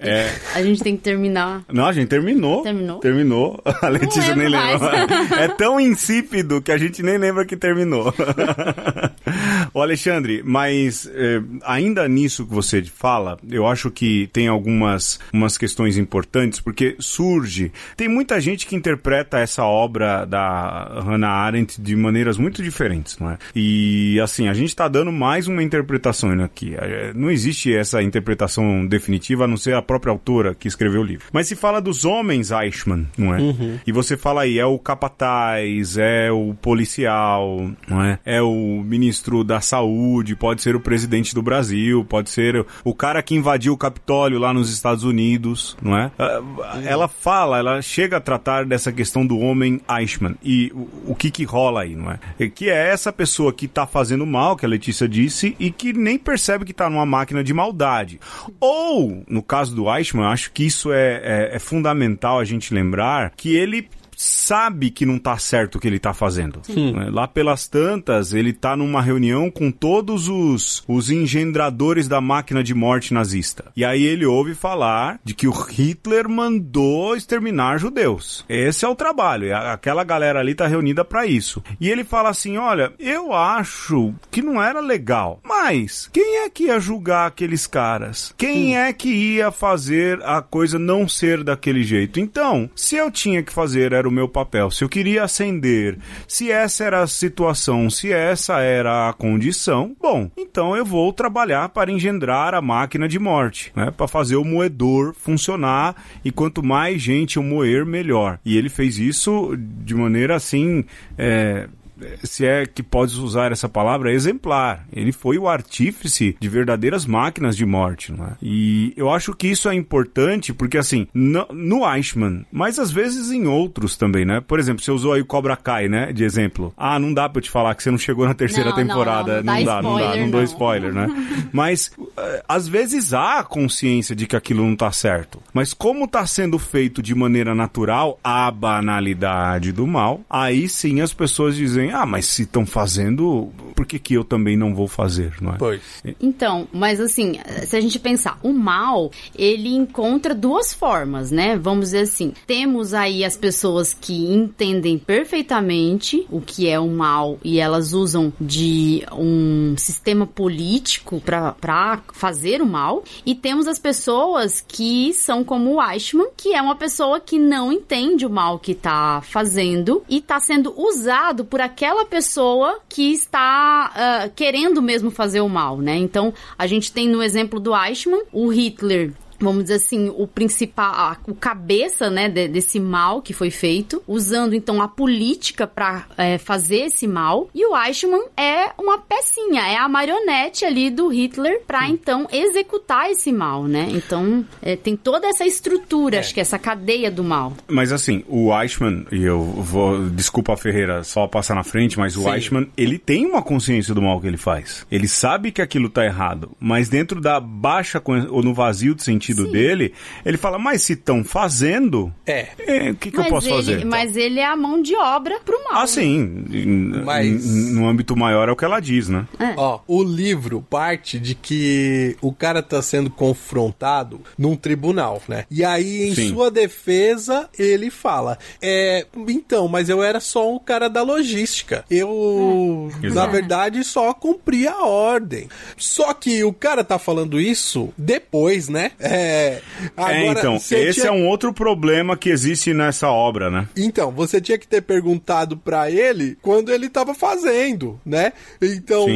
É. A gente tem que terminar. Não, a gente terminou. Terminou? Terminou. A Letícia nem lembra. É tão insípido que a gente nem lembra que terminou. (laughs) Ô Alexandre, mas eh, ainda nisso que você fala, eu acho que tem algumas umas questões importantes, porque surge. Tem muita gente que interpreta essa obra da Hannah Arendt de maneiras muito diferentes, não é? E assim, a gente está dando mais uma interpretação aqui. Eh, Não existe essa interpretação definitiva, a não ser a própria autora que escreveu o livro. Mas se fala dos homens Eichmann, não é? E você fala aí, é o capataz, é o policial, não é? É o ministro da saúde, pode ser o presidente do Brasil, pode ser o cara que invadiu o Capitólio lá nos Estados Unidos, não é? Ah, Ela fala, ela chega a tratar dessa questão do homem Eichmann e o, o que que rola aí, não é? Que é essa pessoa que tá fazendo mal, que a Letícia disse, e que nem percebe que tá numa máquina de maldade. Ou, no caso do Eichmann, acho que isso é, é, é fundamental a gente lembrar que ele sabe que não tá certo o que ele tá fazendo. Né? Lá pelas tantas, ele tá numa reunião com todos os, os engendradores da máquina de morte nazista. E aí ele ouve falar de que o Hitler mandou exterminar judeus. Esse é o trabalho. e Aquela galera ali tá reunida pra isso. E ele fala assim: olha, eu acho que não era legal. Mas quem é que ia julgar aqueles caras? Quem é que ia fazer a coisa não ser daquele jeito? Então, se eu tinha que fazer, era o meu papel. Se eu queria acender, se essa era a situação, se essa era a condição, bom, então eu vou trabalhar para engendrar a máquina de morte, né? Para fazer o moedor funcionar e quanto mais gente o moer, melhor. E ele fez isso de maneira assim. é, se é que pode usar essa palavra, exemplar. Ele foi o artífice de verdadeiras máquinas de morte, não é? E eu acho que isso é importante porque, assim, no, no Eichmann, mas às vezes em outros também, né? Por exemplo, você usou aí o Cobra Kai, né? De exemplo. Ah, não dá pra eu te falar que você não chegou na terceira Não, temporada. não, não dá dá, não dá, spoiler, não dou não. spoiler, né? (laughs) Mas eh, às vezes há consciência de que aquilo não tá certo. Mas como tá sendo feito de maneira natural, a banalidade do mal, aí sim as pessoas dizem: ah, mas se estão fazendo, por que, que eu também não vou fazer, não é? Pois. Então, mas assim, se a gente pensar, o mal, ele encontra duas formas, né? Vamos dizer assim, temos aí as pessoas que entendem perfeitamente o que é o mal e elas usam de um sistema político para fazer o mal, e temos as pessoas que são como o Eichmann, que é uma pessoa que não entende o mal que tá fazendo e tá sendo usado por aquela pessoa que está ah, querendo mesmo fazer o mal, né? Então, a gente tem no exemplo do Eichmann, o Hitler vamos dizer assim, o principal, a, o cabeça, né, de, desse mal que foi feito, usando então a política para é, fazer esse mal. E o Eichmann é uma pecinha, é a marionete ali do Hitler para então executar esse mal, né? Então é, tem toda essa estrutura, é. acho que essa cadeia do mal. Mas assim, o Eichmann, e eu vou, desculpa Ferreira, só passar na frente, mas o Sim. Eichmann, ele tem uma consciência do mal que ele faz. Ele sabe que aquilo tá errado, mas dentro da baixa ou no vazio de sentido Sim. dele, ele fala, mas se estão fazendo, é, é o que, que eu posso ele, fazer? Então? Mas ele é a mão de obra pro mal. Ah, sim. Mas... No âmbito maior é o que ela diz, né? É. Ó, o livro parte de que o cara tá sendo confrontado num tribunal, né? E aí, em sim. sua defesa, ele fala, é, então, mas eu era só um cara da logística. Eu, é. na verdade, só cumpria a ordem. Só que o cara tá falando isso depois, né? É, agora, é então, esse tinha... é um outro problema que existe nessa obra, né? Então, você tinha que ter perguntado para ele quando ele tava fazendo, né? Então,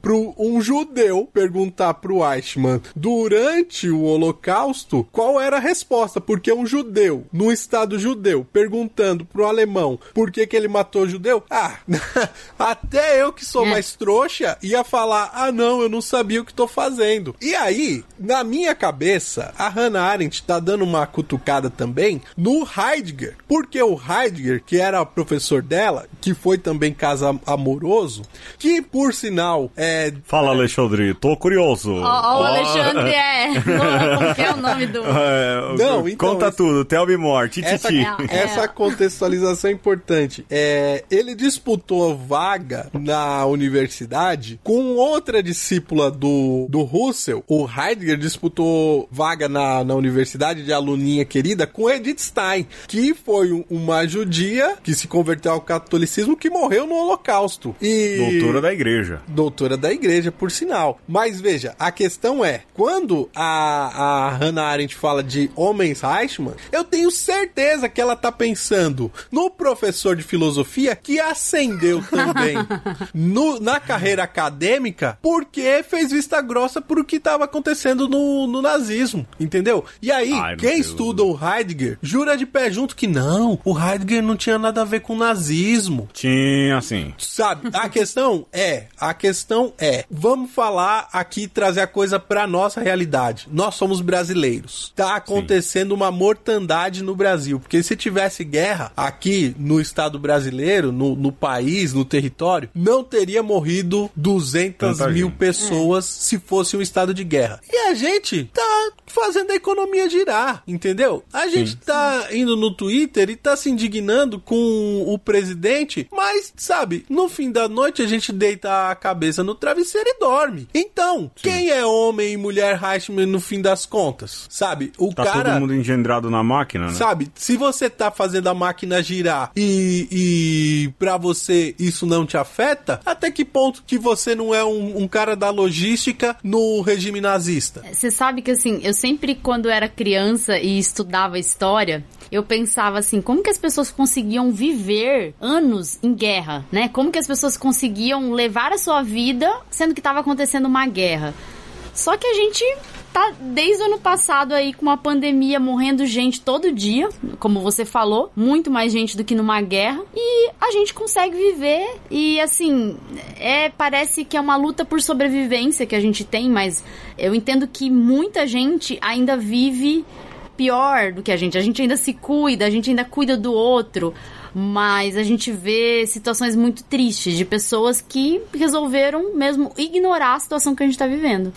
para um judeu perguntar pro Eichmann durante o Holocausto, qual era a resposta? Porque um judeu, no Estado judeu, perguntando pro alemão por que, que ele matou o judeu, ah, (laughs) até eu que sou é. mais trouxa ia falar, ah não, eu não sabia o que tô fazendo. E aí, na minha cabeça, a Hannah Arendt tá dando uma cutucada também no Heidegger, porque o Heidegger, que era professor dela, que foi também caso amoroso, que por sinal é. Fala, Alexandre, tô curioso. Ó, oh, oh, o Alexandre é. (laughs) Como que é o nome do. É, Não, então, Conta esse... tudo, tell me more, tititi. Essa, é, essa contextualização é importante. É, ele disputou vaga na universidade com outra discípula do, do Russell. O Heidegger disputou vaga na, na universidade de aluninha querida com Edith Stein, que foi uma judia que se converteu ao catolicismo que morreu no Holocausto. E... Doutora da igreja. Doutora da igreja, por sinal. Mas veja, a questão é, quando a, a Hannah Arendt fala de homens Reichmann, eu tenho certeza que ela tá pensando no professor de filosofia que ascendeu também (laughs) no, na carreira acadêmica porque fez vista grossa por o que estava acontecendo no, no nazismo, entendeu? E aí, Ai, quem estuda o Heidegger jura de pé junto que não, o Heidegger não tinha nada a ver com nazismo. Tinha, sim. Sabe, a (laughs) questão é, a questão é, vamos falar aqui, trazer a coisa pra nossa realidade. Nós somos brasileiros. Tá acontecendo sim. uma mortandade no Brasil, porque se tivesse guerra aqui no estado brasileiro, no, no país, no território, não teria morrido 200 Tanta mil gente. pessoas se fosse um estado de guerra. E a gente tá fazendo a economia girar, entendeu? A gente Sim. tá indo no Twitter e tá se indignando com o presidente, mas, sabe, no fim da noite a gente deita a cabeça no travesseiro e dorme. Então, Sim. quem é homem e mulher Reichmann no fim das contas? Sabe, o tá cara... todo mundo engendrado na máquina, né? Sabe, se você tá fazendo a máquina girar e, e pra você isso não te afeta, até que ponto que você não é um, um cara da logística no regime nazista? Você sabe que, assim, eu sempre, quando era criança e estudava história, eu pensava assim, como que as pessoas conseguiam viver anos em guerra, né? Como que as pessoas conseguiam levar a sua vida sendo que estava acontecendo uma guerra? Só que a gente tá desde o ano passado aí com uma pandemia morrendo gente todo dia, como você falou, muito mais gente do que numa guerra, e a gente consegue viver e assim, é parece que é uma luta por sobrevivência que a gente tem, mas eu entendo que muita gente ainda vive pior do que a gente. A gente ainda se cuida, a gente ainda cuida do outro mas a gente vê situações muito tristes de pessoas que resolveram mesmo ignorar a situação que a gente está vivendo.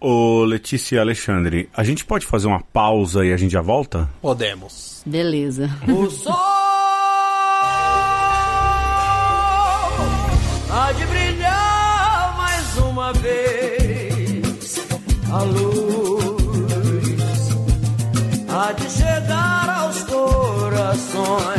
Ô Letícia e Alexandre, a gente pode fazer uma pausa e a gente já volta? Podemos. Beleza. O sol há de brilhar mais uma vez. A luz há de chegar aos corações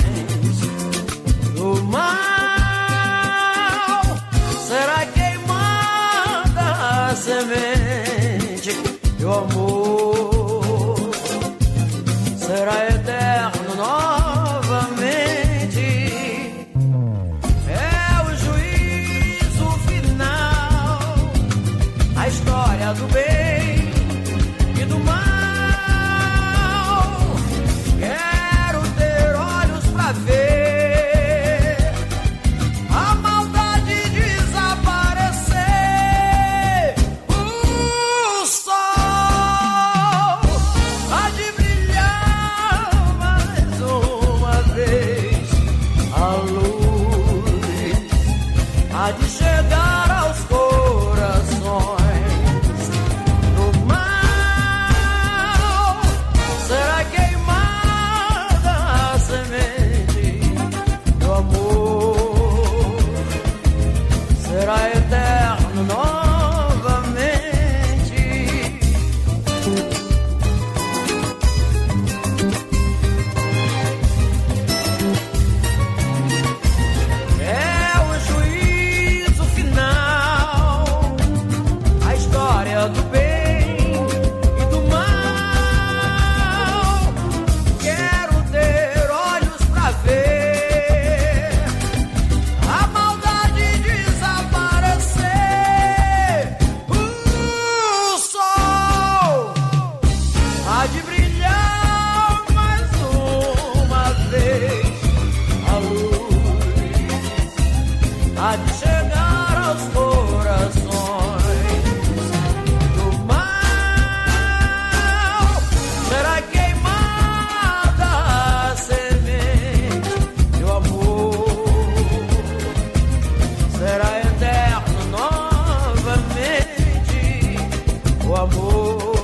o amor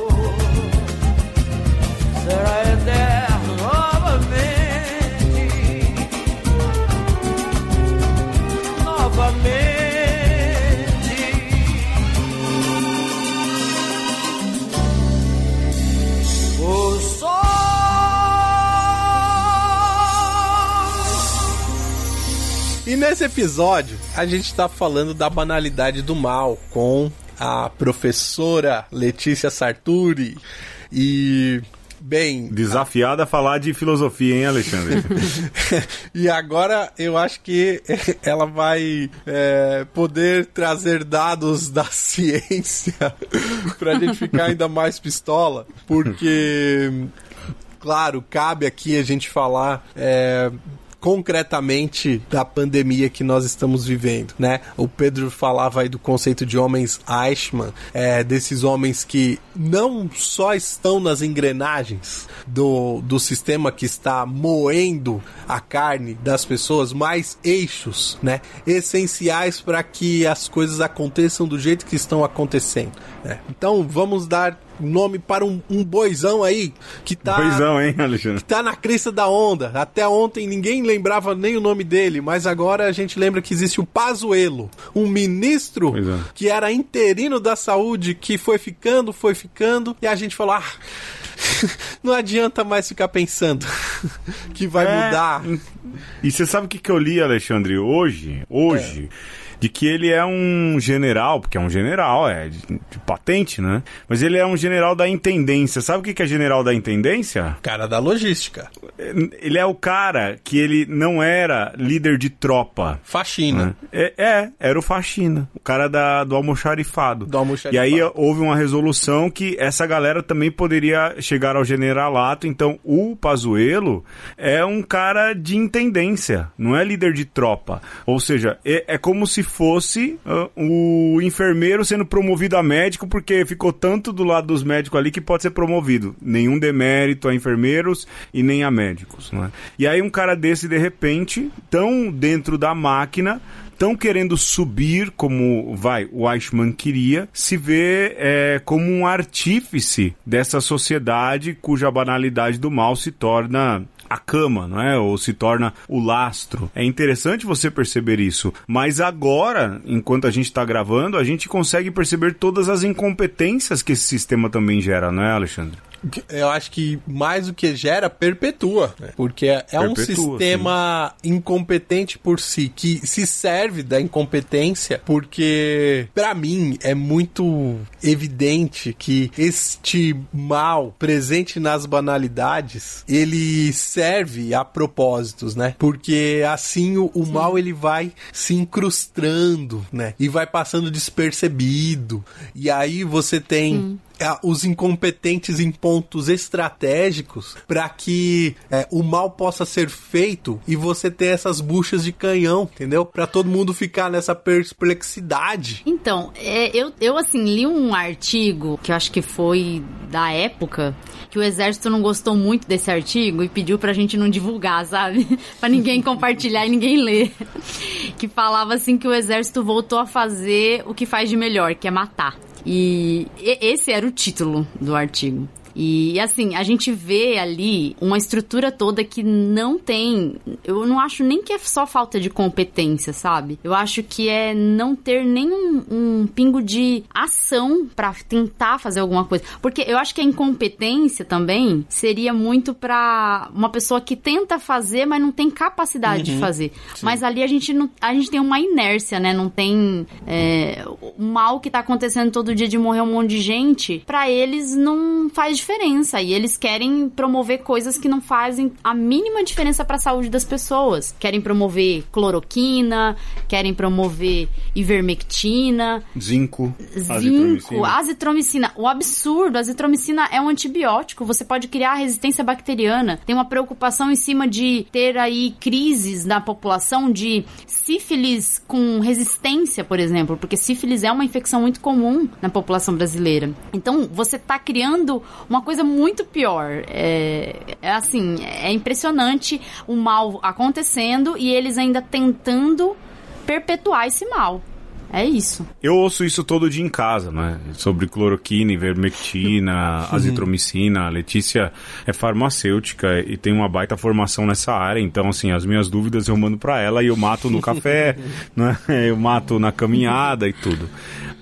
será eterno novamente. Novamente. E nesse episódio, a gente está falando da banalidade do mal com a professora Letícia Sarturi. E Bem, Desafiada a falar de filosofia, hein, Alexandre? (laughs) e agora eu acho que (laughs) ela vai é, poder trazer dados (laughs) da ciência pra gente ficar ainda mais pistola, porque, claro, cabe aqui a gente falar. É, concretamente da pandemia que nós estamos vivendo, né? O Pedro falava aí do conceito de homens Eichmann, é, desses homens que não só estão nas engrenagens do, do sistema que está moendo a carne das pessoas, mas eixos, né? Essenciais para que as coisas aconteçam do jeito que estão acontecendo. Né? Então vamos dar nome para um, um boizão aí que tá Poisão, hein, Alexandre? que tá na crista da onda. Até ontem ninguém lembrava nem o nome dele, mas agora a gente lembra que existe o Pazuello, um ministro é. que era interino da saúde, que foi ficando, foi ficando, e a gente falou: ah, (laughs) não adianta mais ficar pensando (laughs) que vai É. mudar. E você sabe o que, que eu li, Alexandre, hoje? Hoje. De que ele é um general, porque é um general, é de, de patente, né? Mas ele é um general da intendência. Sabe o que, que é general da intendência? Cara da logística, Ele é o cara que ele não era líder de tropa. faxina. né? É, é, era o faxina, o cara da, do almoxarifado. Do almoxarifado. E aí houve uma resolução que essa galera também poderia chegar ao generalato. Então o Pazuello é um cara de intendência, não é líder de tropa. Ou seja, é, é como se fosse ah, o enfermeiro sendo promovido a médico porque ficou tanto do lado dos médicos ali que pode ser promovido. Nenhum demérito a enfermeiros e nem a médicos. Não é? E aí um cara desse, de repente, tão dentro da máquina estão querendo subir, como vai, o Eichmann queria, se vê é, como um artífice dessa sociedade cuja banalidade do mal se torna a cama, não é? Ou se torna o lastro. É interessante você perceber isso. Mas agora, enquanto a gente está gravando, a gente consegue perceber todas as incompetências que esse sistema também gera, não é, Alexandre? Eu acho que mais do que gera, perpetua. né? Porque é é um Perpetua, sistema incompetente por si, que se serve da incompetência, porque, pra mim, é muito evidente que este mal presente nas banalidades, ele serve a propósitos, né? Porque assim o, o mal ele vai se incrustando, né? E vai passando despercebido. E aí você tem é, os incompetentes em pontos estratégicos para que é, o mal possa ser feito e você ter essas buchas de canhão, entendeu? Para todo mundo ficar nessa perplexidade. Então, é, eu, eu assim, li um artigo que eu acho que foi da época, que o exército não gostou muito desse artigo e pediu pra gente não divulgar, sabe? (laughs) pra ninguém compartilhar e ninguém ler. (laughs) que falava assim que o exército voltou a fazer o que faz de melhor, que é matar. E esse era o título do artigo. E assim, a gente vê ali uma estrutura toda que não tem. Eu não acho nem que é só falta de competência, sabe? Eu acho que é não ter nenhum um pingo de ação pra tentar fazer alguma coisa. Porque eu acho que a incompetência também seria muito pra uma pessoa que tenta fazer, mas não tem capacidade de fazer. Mas ali a gente não, a gente tem uma inércia, né? Não tem é, o mal que tá acontecendo todo dia de morrer um monte de gente. Pra eles não faz diferença e eles querem promover coisas que não fazem a mínima diferença pra saúde das pessoas. Querem promover cloroquina, querem promover ivermectina, Zinco, zinco, azitromicina. azitromicina. O absurdo, a azitromicina é um antibiótico, você pode criar resistência bacteriana. Tem uma preocupação em cima de ter aí crises na população de sífilis com resistência, por exemplo, porque sífilis é uma infecção muito comum na população brasileira. Então, você tá criando uma coisa muito pior. É, é assim, é impressionante o mal acontecendo e eles ainda tentando perpetuar esse mal. É isso. Eu ouço isso todo dia em casa, né? Sobre cloroquina, ivermectina, (laughs) azitromicina. A Letícia é farmacêutica e tem uma baita formação nessa área. Então, assim, as minhas dúvidas eu mando pra ela e eu mato no café, (laughs) né? Eu mato na caminhada e tudo.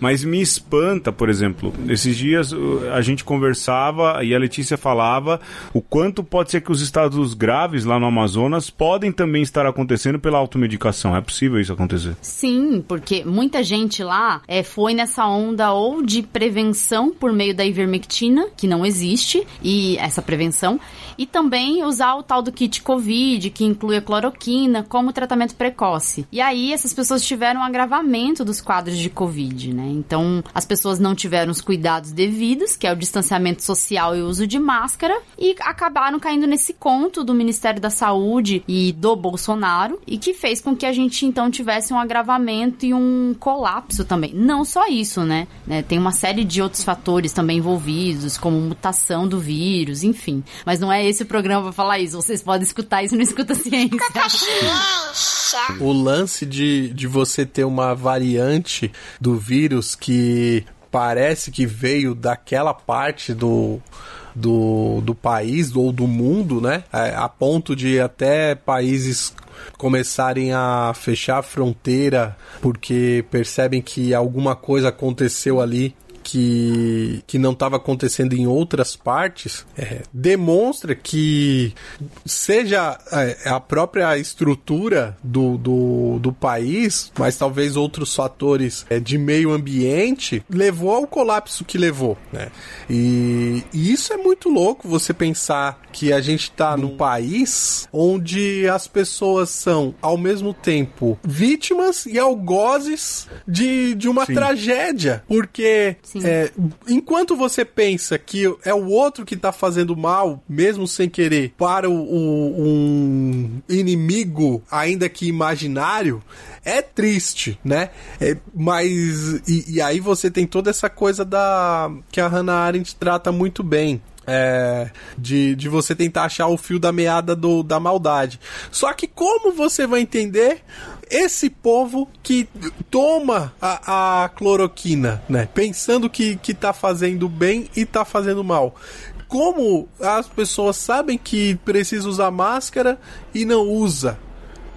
Mas me espanta, por exemplo, esses dias a gente conversava e a Letícia falava o quanto pode ser que os estados graves lá no Amazonas podem também estar acontecendo pela automedicação. É possível isso acontecer? Sim, porque muita gente lá é, foi nessa onda ou de prevenção por meio da ivermectina, que não existe, e essa prevenção, e também usar o tal do kit Covid, que inclui a cloroquina, como tratamento precoce. E aí essas pessoas tiveram um agravamento dos quadros de Covid, né? Então as pessoas não tiveram os cuidados devidos, que é o distanciamento social e o uso de máscara, e acabaram caindo nesse conto do Ministério da Saúde e do Bolsonaro, e que fez com que a gente então tivesse um agravamento e um colapso também. Não só isso, né? né? Tem uma série de outros fatores também envolvidos, como mutação do vírus, enfim. Mas não é esse o programa pra falar isso. Vocês podem escutar isso no Escuta Ciência. O lance de, de você ter uma variante do vírus que parece que veio daquela parte do, do, do país ou do mundo, né? É, A ponto de até países começarem a fechar a fronteira porque percebem que alguma coisa aconteceu ali que, que não estava acontecendo em outras partes, é, demonstra que seja é, a própria estrutura do, do, do país, mas talvez outros fatores é, de meio ambiente, levou ao colapso que levou. Né? E, e isso é muito louco você pensar que a gente está num país onde as pessoas são, ao mesmo tempo, vítimas e algozes de, de uma Sim. tragédia. Porque Sim. É, enquanto você pensa que é o outro que tá fazendo mal, mesmo sem querer, para o, o- um inimigo, ainda que imaginário, é triste, né? É, mas. E, e aí você tem toda essa coisa da. que a Hannah Arendt trata muito bem. É, de, de você tentar achar o fio da meada do, da maldade. Só que como você vai entender esse povo que toma a, a cloroquina, né? Pensando que, que tá fazendo bem e tá fazendo mal. Como as pessoas sabem que precisa usar máscara e não usa,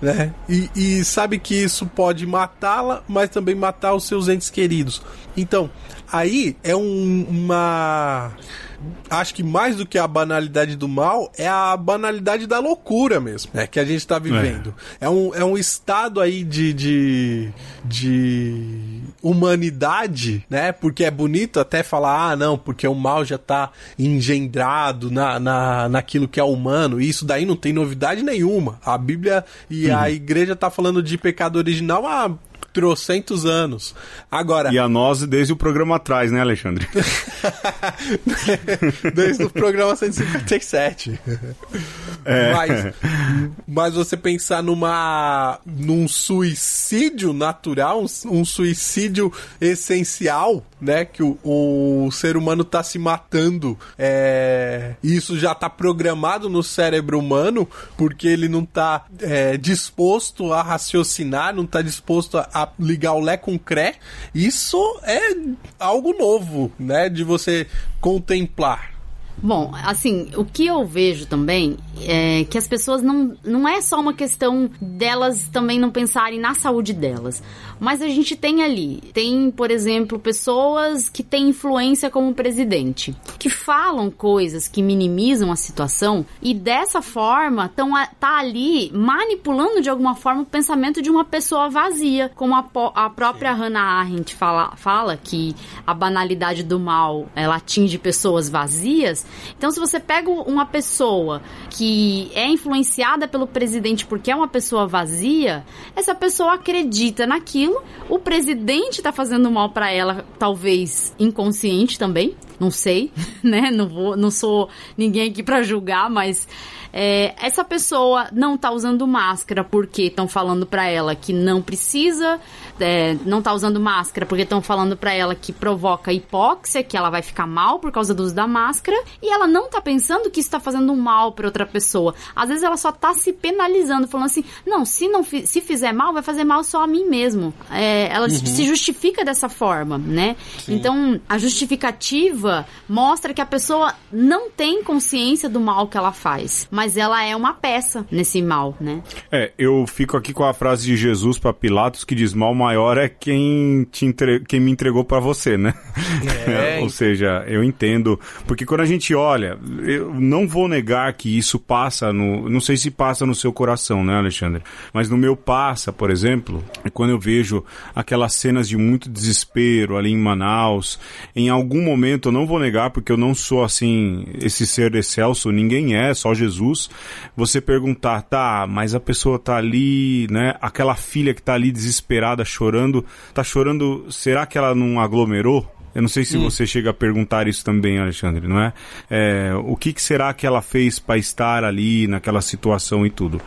né? E, e sabe que isso pode matá-la, mas também matar os seus entes queridos. Então, aí é um- uma. Acho que mais do que a banalidade do mal, é a banalidade da loucura mesmo, né? Que a gente tá vivendo. É, um, é um estado aí de, de, de humanidade, né? Porque é bonito até falar, ah, não, porque o mal já tá engendrado na, na, naquilo que é humano. E isso daí não tem novidade nenhuma. A Bíblia e a igreja tá falando de pecado original há trocentos anos. Agora, E a nós desde o programa atrás, né, Alexandre? (laughs) Desde o programa 157. Mas, mas você pensar numa num suicídio natural, um, um suicídio essencial, né? Que o, o ser humano tá se matando. É, isso já tá programado no cérebro humano, porque ele não tá é, disposto a raciocinar, não tá disposto a, a ligar o Lé com o Cré. Isso é algo novo, né? De você contemplar. Bom, assim, o que eu vejo também é que as pessoas não. Não é só uma questão delas também não pensarem na saúde delas. Mas a gente tem ali, tem, por exemplo, pessoas que têm influência como presidente, que falam coisas que minimizam a situação e dessa forma estão tá ali manipulando de alguma forma o pensamento de uma pessoa vazia, como a, a própria Hannah Arendt fala, fala que a banalidade do mal ela atinge pessoas vazias. Então, se você pega uma pessoa que é influenciada pelo presidente porque é uma pessoa vazia, essa pessoa acredita naquilo. O presidente tá fazendo mal pra ela, talvez inconsciente também, não sei, (laughs) né? Não vou, não sou ninguém aqui pra julgar, mas é, essa pessoa não tá usando máscara porque estão falando pra ela que não precisa, é, não tá usando máscara porque estão falando pra ela que provoca hipóxia, que ela vai ficar mal por causa do uso da máscara, E ela não tá pensando que isso tá fazendo mal pra outra pessoa. Às vezes ela só tá se penalizando, falando assim: não, se não fi- se fizer mal, vai fazer mal só a mim mesmo. É, ela se justifica dessa forma, né? Então, a justificativa mostra que a pessoa não tem consciência do mal que ela faz, mas ela é uma peça nesse mal, né? É, eu fico aqui com a frase de Jesus para Pilatos que diz: mal maior é quem, te entre... quem me entregou para você, né? É. (laughs) Ou seja, eu entendo. Porque quando a gente olha, eu não vou negar que isso passa no. Não sei se passa no seu coração, né, Alexandre? Mas no meu passa, por exemplo, é quando eu vejo aquelas cenas de muito desespero ali em Manaus. Em algum momento, eu não vou negar, porque eu não sou assim, esse ser excelso, ninguém é, só Jesus. Você perguntar, tá, mas a pessoa tá ali, né? Aquela filha que tá ali desesperada, chorando, tá chorando, será que ela não aglomerou? Eu não sei se você chega a perguntar isso também, Alexandre, não é? É, o que, que será que ela fez para estar ali naquela situação e tudo?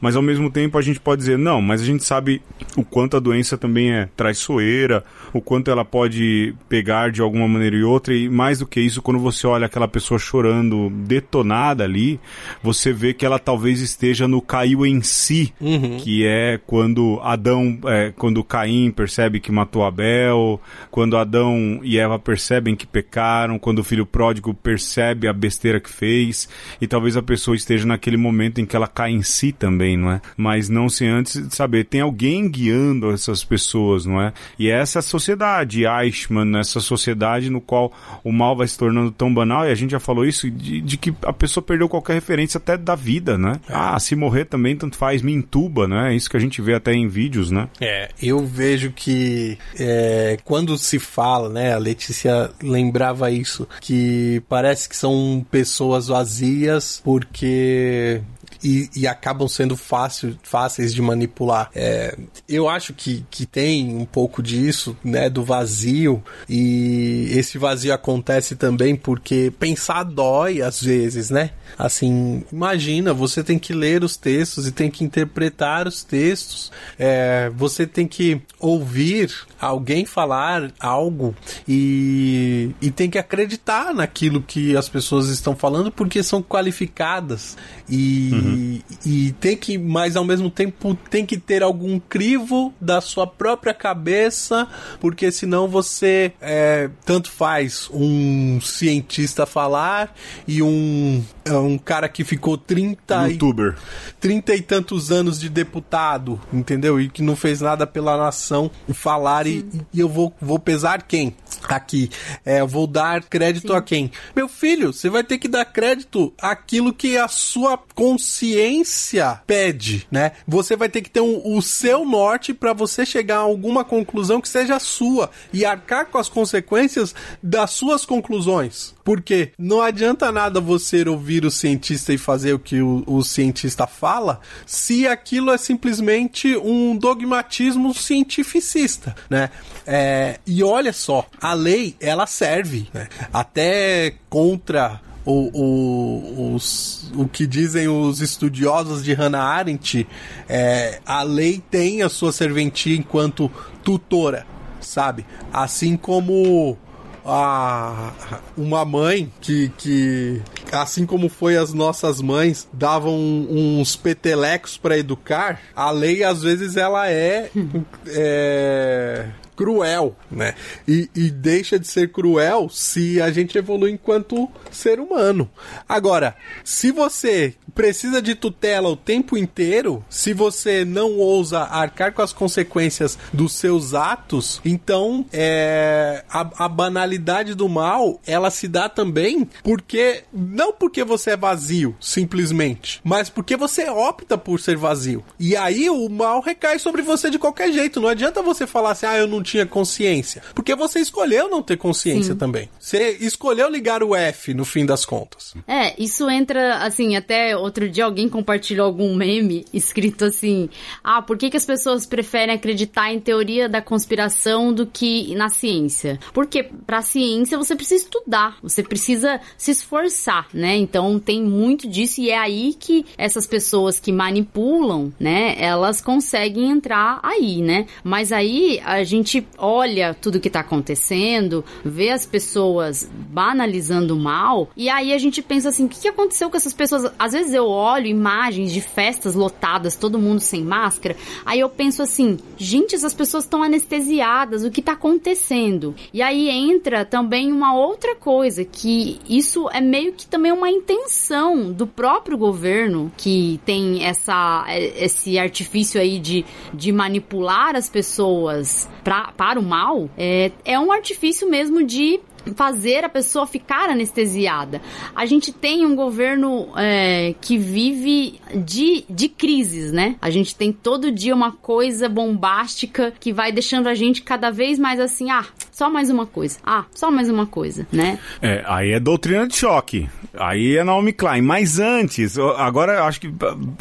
Mas ao mesmo tempo a gente pode dizer, não, mas a gente sabe o quanto a doença também é traiçoeira, o quanto ela pode pegar de alguma maneira e outra, e mais do que isso, quando você olha aquela pessoa chorando, detonada ali, você vê que ela talvez esteja no caiu em si, que é quando Adão, é, quando Caim percebe que matou Abel, quando Adão e Eva percebem que pecaram, quando o filho pródigo percebe a besteira que fez, e talvez a pessoa esteja naquele momento em que ela cai em si também, não é? Mas não se antes saber, tem alguém guiando essas pessoas, não é? E é essa sociedade, Eichmann, essa sociedade no qual o mal vai se tornando tão banal, e a gente já falou isso, de, de que a pessoa perdeu qualquer referência até da vida, né? Ah, se morrer também, tanto faz, me entuba, né? É isso que a gente vê até em vídeos, né? É, eu vejo que é, quando se fala, né, Letícia lembrava isso, que parece que são pessoas vazias porque e, e acabam sendo fácil, fáceis de manipular. É, eu acho que, que tem um pouco disso, né, do vazio, e esse vazio acontece também porque pensar dói às vezes, né? Assim, imagina, você tem que ler os textos e tem que interpretar os textos, é, você tem que ouvir alguém falar algo e, e tem que acreditar naquilo que as pessoas estão falando porque são qualificadas e, e tem que, mas ao mesmo tempo tem que ter algum crivo da sua própria cabeça porque senão você é, tanto faz um cientista falar e um, um cara que ficou 30 e- Youtuber. trinta e tantos anos de deputado, entendeu? E que não fez nada pela nação falar e, e eu vou, vou pesar quem? Aqui. É, eu vou dar crédito a quem? Meu filho, você vai ter que dar crédito àquilo que a sua consciência pede, né? Você vai ter que ter um- o seu norte para você chegar a alguma conclusão que seja sua e arcar com as consequências das suas conclusões. Porque não adianta nada você ouvir o cientista e fazer o que o, o cientista fala se aquilo é simplesmente um dogmatismo cientificista, né? É, e olha só, a lei, ela serve, né? Até contra o, o, os, o que dizem os estudiosos de Hannah Arendt, é, a lei tem a sua serventia enquanto tutora, sabe? Assim como a, uma mãe que, que, assim como foi as nossas mães, davam uns petelecos para educar, a lei às vezes ela é, (laughs) é cruel, né? E, e deixa de ser cruel se a gente evolui enquanto ser humano. Agora, se você precisa de tutela o tempo inteiro, se você não ousa arcar com as consequências dos seus atos, então é, a, a banalidade do mal ela se dá também porque não porque você é vazio, simplesmente, mas porque você opta por ser vazio. E aí o mal recai sobre você de qualquer jeito. Não adianta você falar assim, ah, eu não tinha consciência, porque você escolheu não ter consciência também. Você escolheu ligar o F no fim das contas. É, isso entra, assim, até outro dia alguém compartilhou algum meme escrito assim: Ah, por que, que as pessoas preferem acreditar em teoria da conspiração do que na ciência? Porque pra ciência você precisa estudar, você precisa se esforçar, né? Então tem muito disso e é aí que essas pessoas que manipulam, né, elas conseguem entrar aí, né? Mas aí a gente gente olha tudo que tá acontecendo, vê as pessoas banalizando o mal, e aí a gente pensa assim, o que, que aconteceu com essas pessoas? Às vezes eu olho imagens de festas lotadas, todo mundo sem máscara, aí eu penso assim, gente, essas pessoas estão anestesiadas, o que tá acontecendo? E aí entra também uma outra coisa, que isso é meio que também uma intenção do próprio governo, que tem essa, esse artifício aí de, de manipular as pessoas para o mal, é, é um artifício mesmo de fazer a pessoa ficar anestesiada. A gente tem um governo é, que vive de, de crises, né? A gente tem todo dia uma coisa bombástica que vai deixando a gente cada vez mais assim, ah, só mais uma coisa, ah, só mais uma coisa, né? É, aí é doutrina de choque. Aí é Naomi Klein. Mas antes, agora eu acho que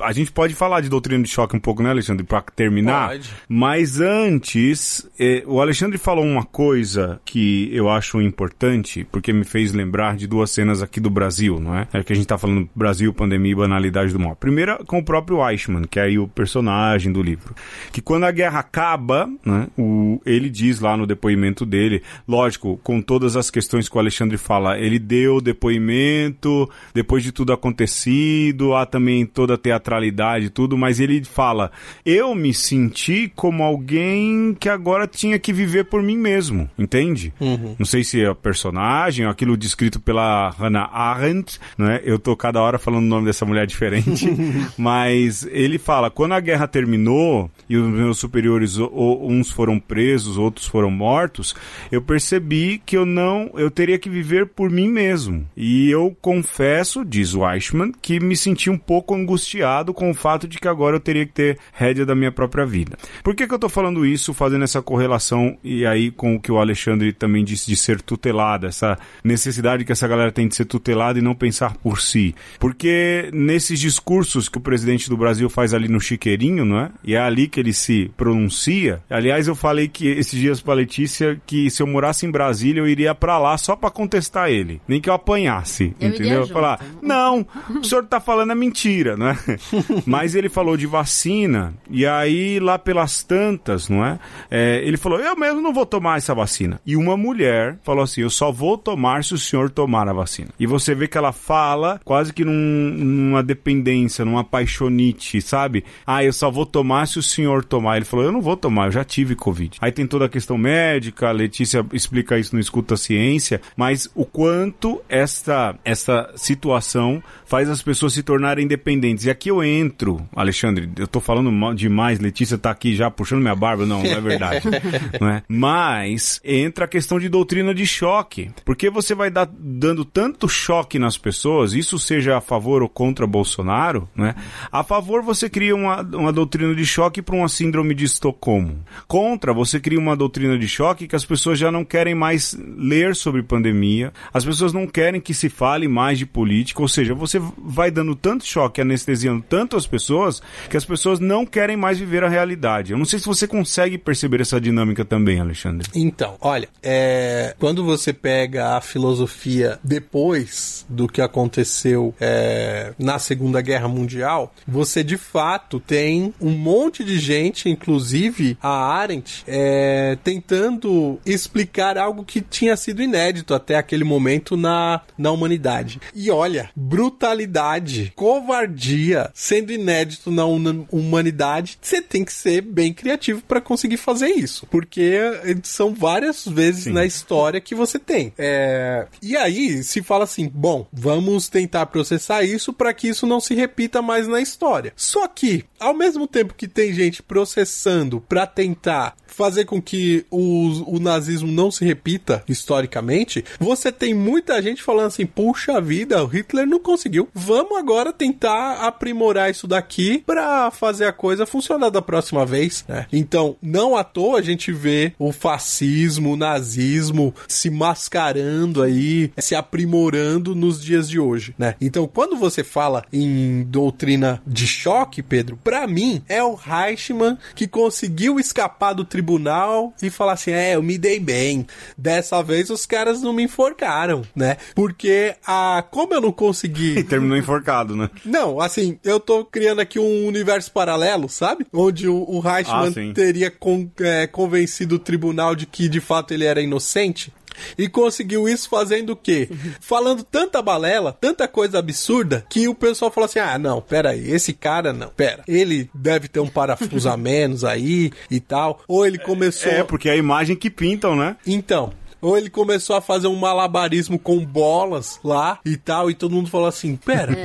a gente pode falar de doutrina de choque um pouco, né, Alexandre? Pra terminar. Pode. Mas antes, eh, o Alexandre falou uma coisa que eu acho importante, porque me fez lembrar de duas cenas aqui do Brasil, não é? É que a gente tá falando Brasil, pandemia e banalidade do mal. Primeira, com o próprio Eichmann, que é aí o personagem do livro. Que quando a guerra acaba, né, o, ele diz lá no depoimento dele, lógico, com todas as questões que o Alexandre fala, ele deu o depoimento depois de tudo acontecido, há também toda a teatralidade e tudo, mas ele fala: Eu me senti como alguém que agora tinha que viver por mim mesmo, entende? Não sei se é o personagem, ou aquilo descrito pela Hannah Arendt, né? Eu tô cada hora falando o nome dessa mulher diferente, (laughs) mas ele fala: quando a guerra terminou e os meus superiores, uns foram presos, outros foram mortos, eu percebi que eu não, eu teria que viver por mim mesmo. E eu confesso, diz o Eichmann, que me senti um pouco angustiado com o fato de que agora eu teria que ter rédea da minha própria vida. Por que, que eu tô falando isso, fazendo essa correlação e aí com o que o Alexandre também disse de ser tutelada, essa necessidade que essa galera tem de ser tutelada e não pensar por si? Porque nesses discursos que o presidente do Brasil faz ali no chiqueirinho, não é? E é ali que ele se pronuncia. Aliás, eu falei que esses dias pra Letícia que se eu morasse em Brasília eu iria pra lá só pra contestar ele, nem que eu apanhasse, Eu entendeu? Falar, não, o senhor tá falando é mentira, não é? (laughs) Mas ele falou de vacina, e aí lá pelas tantas, não é? É, ele falou, eu mesmo não vou tomar essa vacina. E uma mulher falou assim, eu só vou tomar se o senhor tomar a vacina. E você vê que ela fala quase que num- numa dependência, numa paixonite, sabe? Ah, eu só vou tomar se o senhor tomar. Ele falou, eu não vou tomar, eu já tive Covid. Aí tem toda a questão médica, Letícia explica isso no Escuta Ciência, mas o quanto esta, essa situação faz as pessoas se tornarem dependentes. E aqui eu entro, Alexandre, eu tô falando demais, Letícia tá aqui já puxando minha barba, não, não é verdade. (laughs) não é? Mas entra a questão de doutrina de choque. Porque você vai dar, dando tanto choque nas pessoas, isso seja a favor ou contra Bolsonaro, né? A favor você cria uma, uma doutrina de choque para uma síndrome de Estocolmo. Contra você cria uma doutrina de choque que as pessoas já não querem mais ler sobre pandemia, as pessoas não querem que se fale mais de política, ou seja, você vai dando tanto choque, anestesiando tanto as pessoas, que as pessoas não querem mais viver a realidade. Eu não sei se você consegue perceber essa dinâmica também, Alexandre. Então, olha, é, quando você pega a filosofia depois do que aconteceu é, na Segunda Guerra Mundial, você de fato tem um monte de gente, inclusive a Arendt, é, tentando explicar algo que tinha sido inédito até aquele momento na, na humanidade. E olha, brutalidade, covardia, sendo inédito na humanidade, você tem que ser bem criativo para conseguir fazer isso. Porque eh, são várias vezes na história que você tem. É, E aí se fala assim: bom, vamos tentar processar isso para que isso não se repita mais na história. Só que, ao mesmo tempo que tem gente processando para tentar fazer com que o, o nazismo não se repita historicamente, você tem muita gente falando assim: puxa vida, o Hitler não conseguiu. Vamos agora tentar aprimorar isso daqui para fazer a coisa funcionar da próxima vez. né? Então, não à toa a gente vê o fascismo, o nazismo se mascarando aí, se aprimorando nos dias de hoje, né? Então, quando você fala em doutrina de choque, Pedro, para mim é o Reichmann que conseguiu escapar do tribunal tribunal e falar assim: é, eu me dei bem. Dessa vez os caras não me enforcaram, né? Porque a. Como eu não consegui. E (laughs) terminou enforcado, né? Não, assim, eu tô criando aqui um universo paralelo, sabe? Onde o, o Reichmann Ah, teria con- é, convencido o tribunal de que de fato ele era inocente. E conseguiu isso fazendo o quê? Falando tanta balela, tanta coisa absurda, que o pessoal falou assim: ah, não, pera aí, esse cara não, pera. Ele deve ter um parafuso a menos aí e tal. Ou ele começou. É, porque é a imagem que pintam, né? Então. Ou ele começou a fazer um malabarismo com bolas lá e tal, e todo mundo falou assim: pera,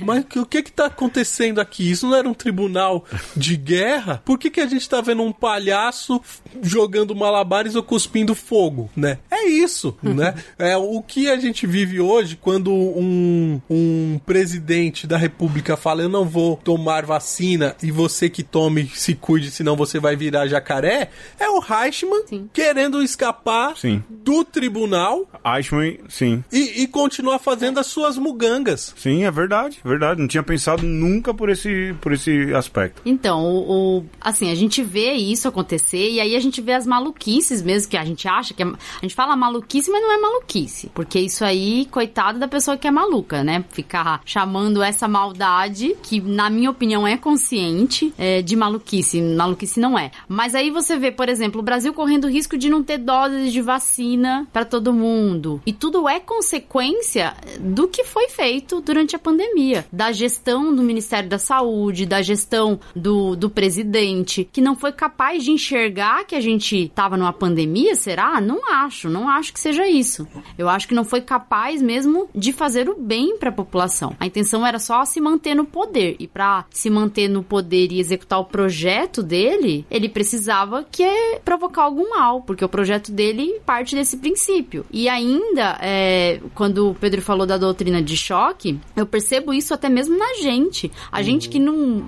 mas que- o que que tá acontecendo aqui? Isso não era um tribunal de guerra? Por que, que a gente tá vendo um palhaço jogando malabares ou cuspindo fogo, né? É isso, né? É o que a gente vive hoje quando um, um presidente da república fala: eu não vou tomar vacina e você que tome se cuide, senão você vai virar jacaré. É o Reichmann Sim. querendo escapar Sim. Do tribunal Eichmann, sim. e, e continuar fazendo as suas mugangas. Sim, é verdade, verdade. Não tinha pensado nunca por esse, por esse aspecto. Então, o, o- assim, a gente vê isso acontecer e aí a gente vê as maluquices mesmo que a gente acha que é, a gente fala maluquice, mas não é maluquice, porque isso aí, coitado da pessoa que é maluca, né? Ficar chamando essa maldade que na minha opinião é consciente é, de maluquice, maluquice não é. Mas aí você vê, por exemplo, o Brasil correndo risco de não ter doses de vacina para todo mundo. E tudo é consequência do que foi feito durante a pandemia, da gestão do Ministério da Saúde, da gestão do, do presidente, que não foi capaz de enxergar que a gente tava numa pandemia, será? Não acho, não acho que seja isso. Eu acho que não foi capaz mesmo de fazer o bem para a população. A intenção era só se manter no poder e para se manter no poder e executar o projeto dele, ele precisava que é provocar algum mal, porque o projeto dele parte desse princípio. E ainda, é, quando o Pedro falou da doutrina de choque, eu percebo isso até mesmo na gente. A gente que não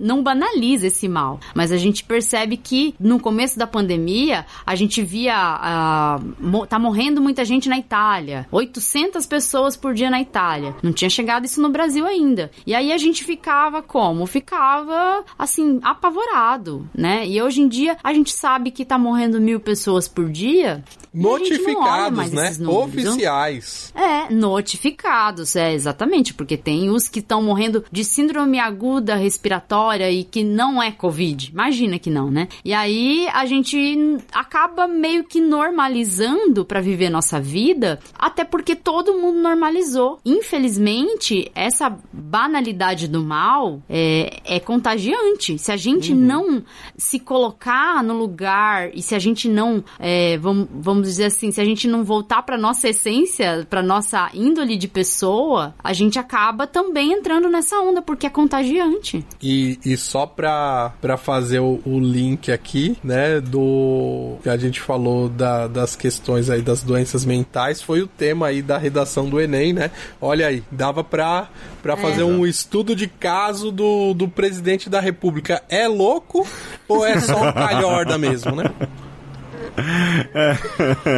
não banaliza esse mal, mas a gente percebe que no começo da pandemia a gente via ah, tá morrendo muita gente na Itália, 800 pessoas por dia na Itália. Não tinha chegado isso no Brasil ainda. E aí a gente ficava como? Ficava assim apavorado, né? E hoje em dia a gente sabe que tá morrendo mil pessoas por dia. Notificados, né? Oficiais. É, notificados, é, exatamente, porque tem os que estão morrendo de síndrome aguda respiratória e que não é Covid. Imagina que não, né? E aí a gente acaba meio que normalizando pra viver nossa vida, até porque todo mundo normalizou. Infelizmente, essa banalidade do mal é, é contagiante. Se a gente não se colocar no lugar e se a gente não, é, vamos, vamos dizer assim, se a gente não voltar pra nossa essência, pra nossa índole de pessoa, a gente acaba também entrando nessa onda, porque é contagiante. E, e só pra, pra fazer o, o link aqui, né, do que a gente falou da- das questões aí das doenças mentais, foi o tema aí da redação do Enem, né? Olha aí, dava pra, pra fazer um estudo de caso do, do presidente da república. É louco ou é só um (laughs) calhorda mesmo, né?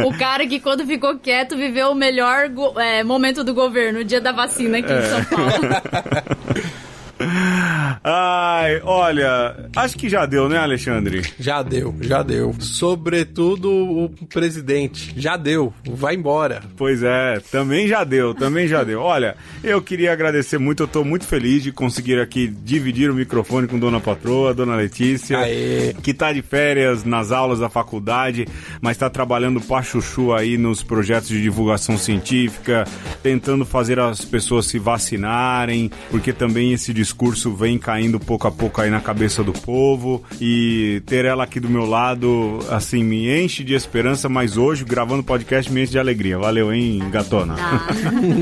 o cara que quando ficou quieto viveu o melhor é, momento do governo, o dia da vacina aqui em São Paulo. (laughs) Ai, olha, acho que já deu, né, Alexandre? Já deu, já deu. Sobretudo o presidente. Já deu. Vai embora. Pois é, também já deu, também já deu. Olha, eu queria agradecer muito, eu tô muito feliz de conseguir aqui dividir o microfone com Dona Patroa, Dona Letícia, Aê. que tá de férias nas aulas da faculdade, mas tá trabalhando pra chuchu aí nos projetos de divulgação científica, tentando fazer as pessoas se vacinarem, porque também esse discurso vem caindo pouco a pouco aí na cabeça do povo e ter ela aqui do meu lado, assim, me enche de esperança, mas hoje, gravando podcast, me enche de alegria. Valeu, hein, gatona? Ah.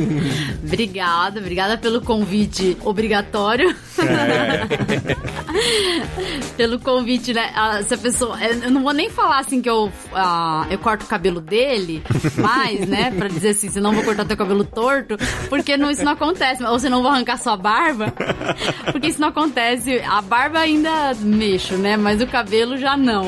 (laughs) obrigada, obrigada pelo convite obrigatório. (laughs) pelo convite, né? Ah, Se a pessoa. Eu não vou nem falar assim que eu, ah, eu corto o cabelo dele, mas, né? Pra dizer assim, senão vou cortar teu cabelo torto, porque não, isso não acontece. Ou senão vou arrancar sua barba. Porque isso não acontece. A barba ainda mexo, né? Mas o cabelo já não.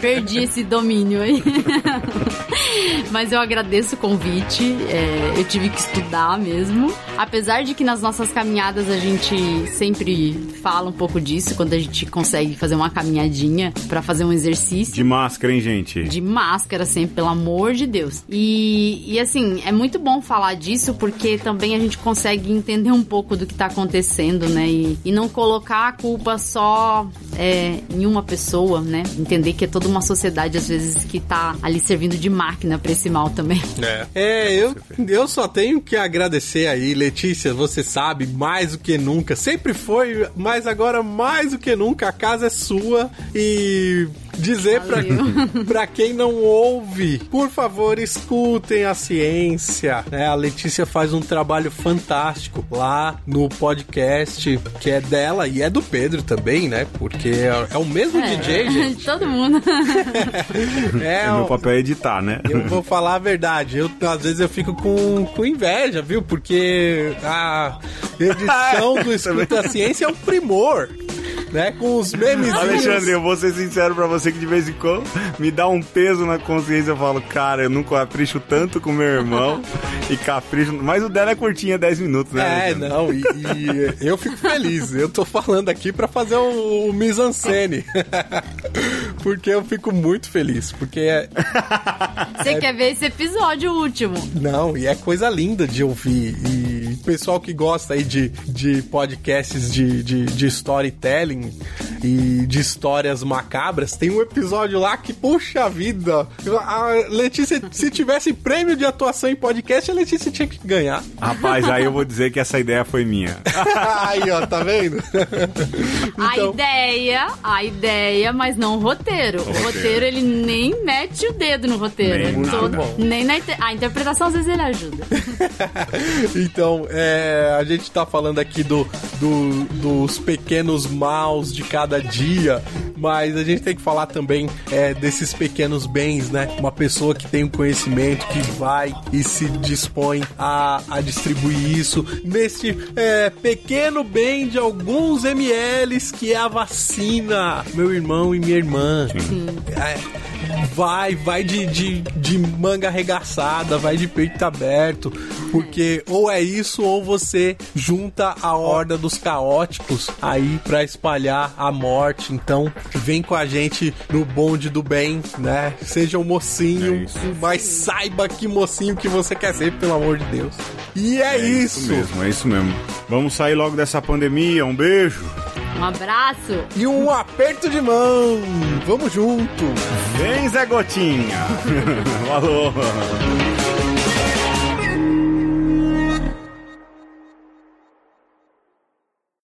Perdi esse domínio aí. (laughs) Mas eu agradeço o convite. é, eu tive que estudar mesmo. Apesar de que nas nossas caminhadas a gente sempre fala um pouco disso, quando a gente consegue fazer uma caminhadinha pra fazer um exercício. De máscara, hein, gente? De máscara, sempre, pelo amor de Deus. E, e assim, é muito bom falar disso porque também a gente consegue entender um pouco do que tá acontecendo, né? E, e não colocar a culpa só é, em uma pessoa, né? Entender que é toda uma sociedade, às vezes, que tá ali servindo de máquina pra esse mal também. É. É, eu, eu só tenho que agradecer aí, Letícia, você sabe, mais do que nunca. Sempre foi, mas agora mais do que nunca, a casa é sua e dizer pra, Valeu. (laughs) pra quem não ouve, por favor, escutem a ciência. né? a Letícia faz um trabalho fantástico lá no podcast que é dela e é do Pedro também, né? Porque é, é o mesmo DJ, (laughs) gente. Todo mundo. (laughs) É, É, meu o- papel é editar, né? eu vou falar a verdade. Eu, às vezes eu fico com, com inveja, viu? Porque a (laughs) edição do Escuta Ciência é um primor. Né? Com os memes. Alexandre, eu vou ser sincero pra você que de vez em quando me dá um peso na consciência. Eu falo, cara, eu não capricho tanto com meu irmão e capricho. Mas o dela é curtinho, é 10 minutos, né? É, Alexandre? não, e, e eu fico feliz. Eu tô falando aqui pra fazer o, o mise-en-scène. (laughs) porque eu fico muito feliz. Porque é, Você quer ver esse episódio último? Não, e é coisa linda de ouvir. E pessoal que gosta aí de, de podcasts de, de, de storytelling e de histórias macabras, tem um episódio lá que, puxa vida, a Letícia, se tivesse prêmio de atuação em podcast, a Letícia tinha que ganhar. Rapaz, aí eu vou dizer que essa ideia foi minha. (laughs) aí, ó, tá vendo? A Então- ideia, a ideia, mas não o roteiro. O roteiro, roteiro. ele nem mete o dedo no roteiro. Nem É todo- Bom. nem na inter- a interpretação às vezes ele ajuda. (laughs) Então, é, a gente tá falando aqui do, do- dos pequenos maus de cada dia, mas a gente tem que falar também é, desses pequenos bens, né? Uma pessoa que tem um conhecimento, que vai e se dispõe a, a distribuir isso neste é, pequeno bem de alguns mLs que é a vacina, meu irmão e minha irmã. É, vai, vai de, de, de manga arregaçada, vai de peito aberto, porque ou é isso ou você junta a horda dos caóticos aí pra espalhar a morte. Então, vem com a gente no bonde do bem, né? Seja um É mocinho, isso. mas saiba que mocinho que você quer ser, pelo amor de Deus. E é, isso. mesmo, é isso mesmo. Vamos sair logo dessa pandemia. Um beijo. Um abraço. E um aperto de mão. Vamos junto. Vem, Zé Gotinha. (laughs) Falou.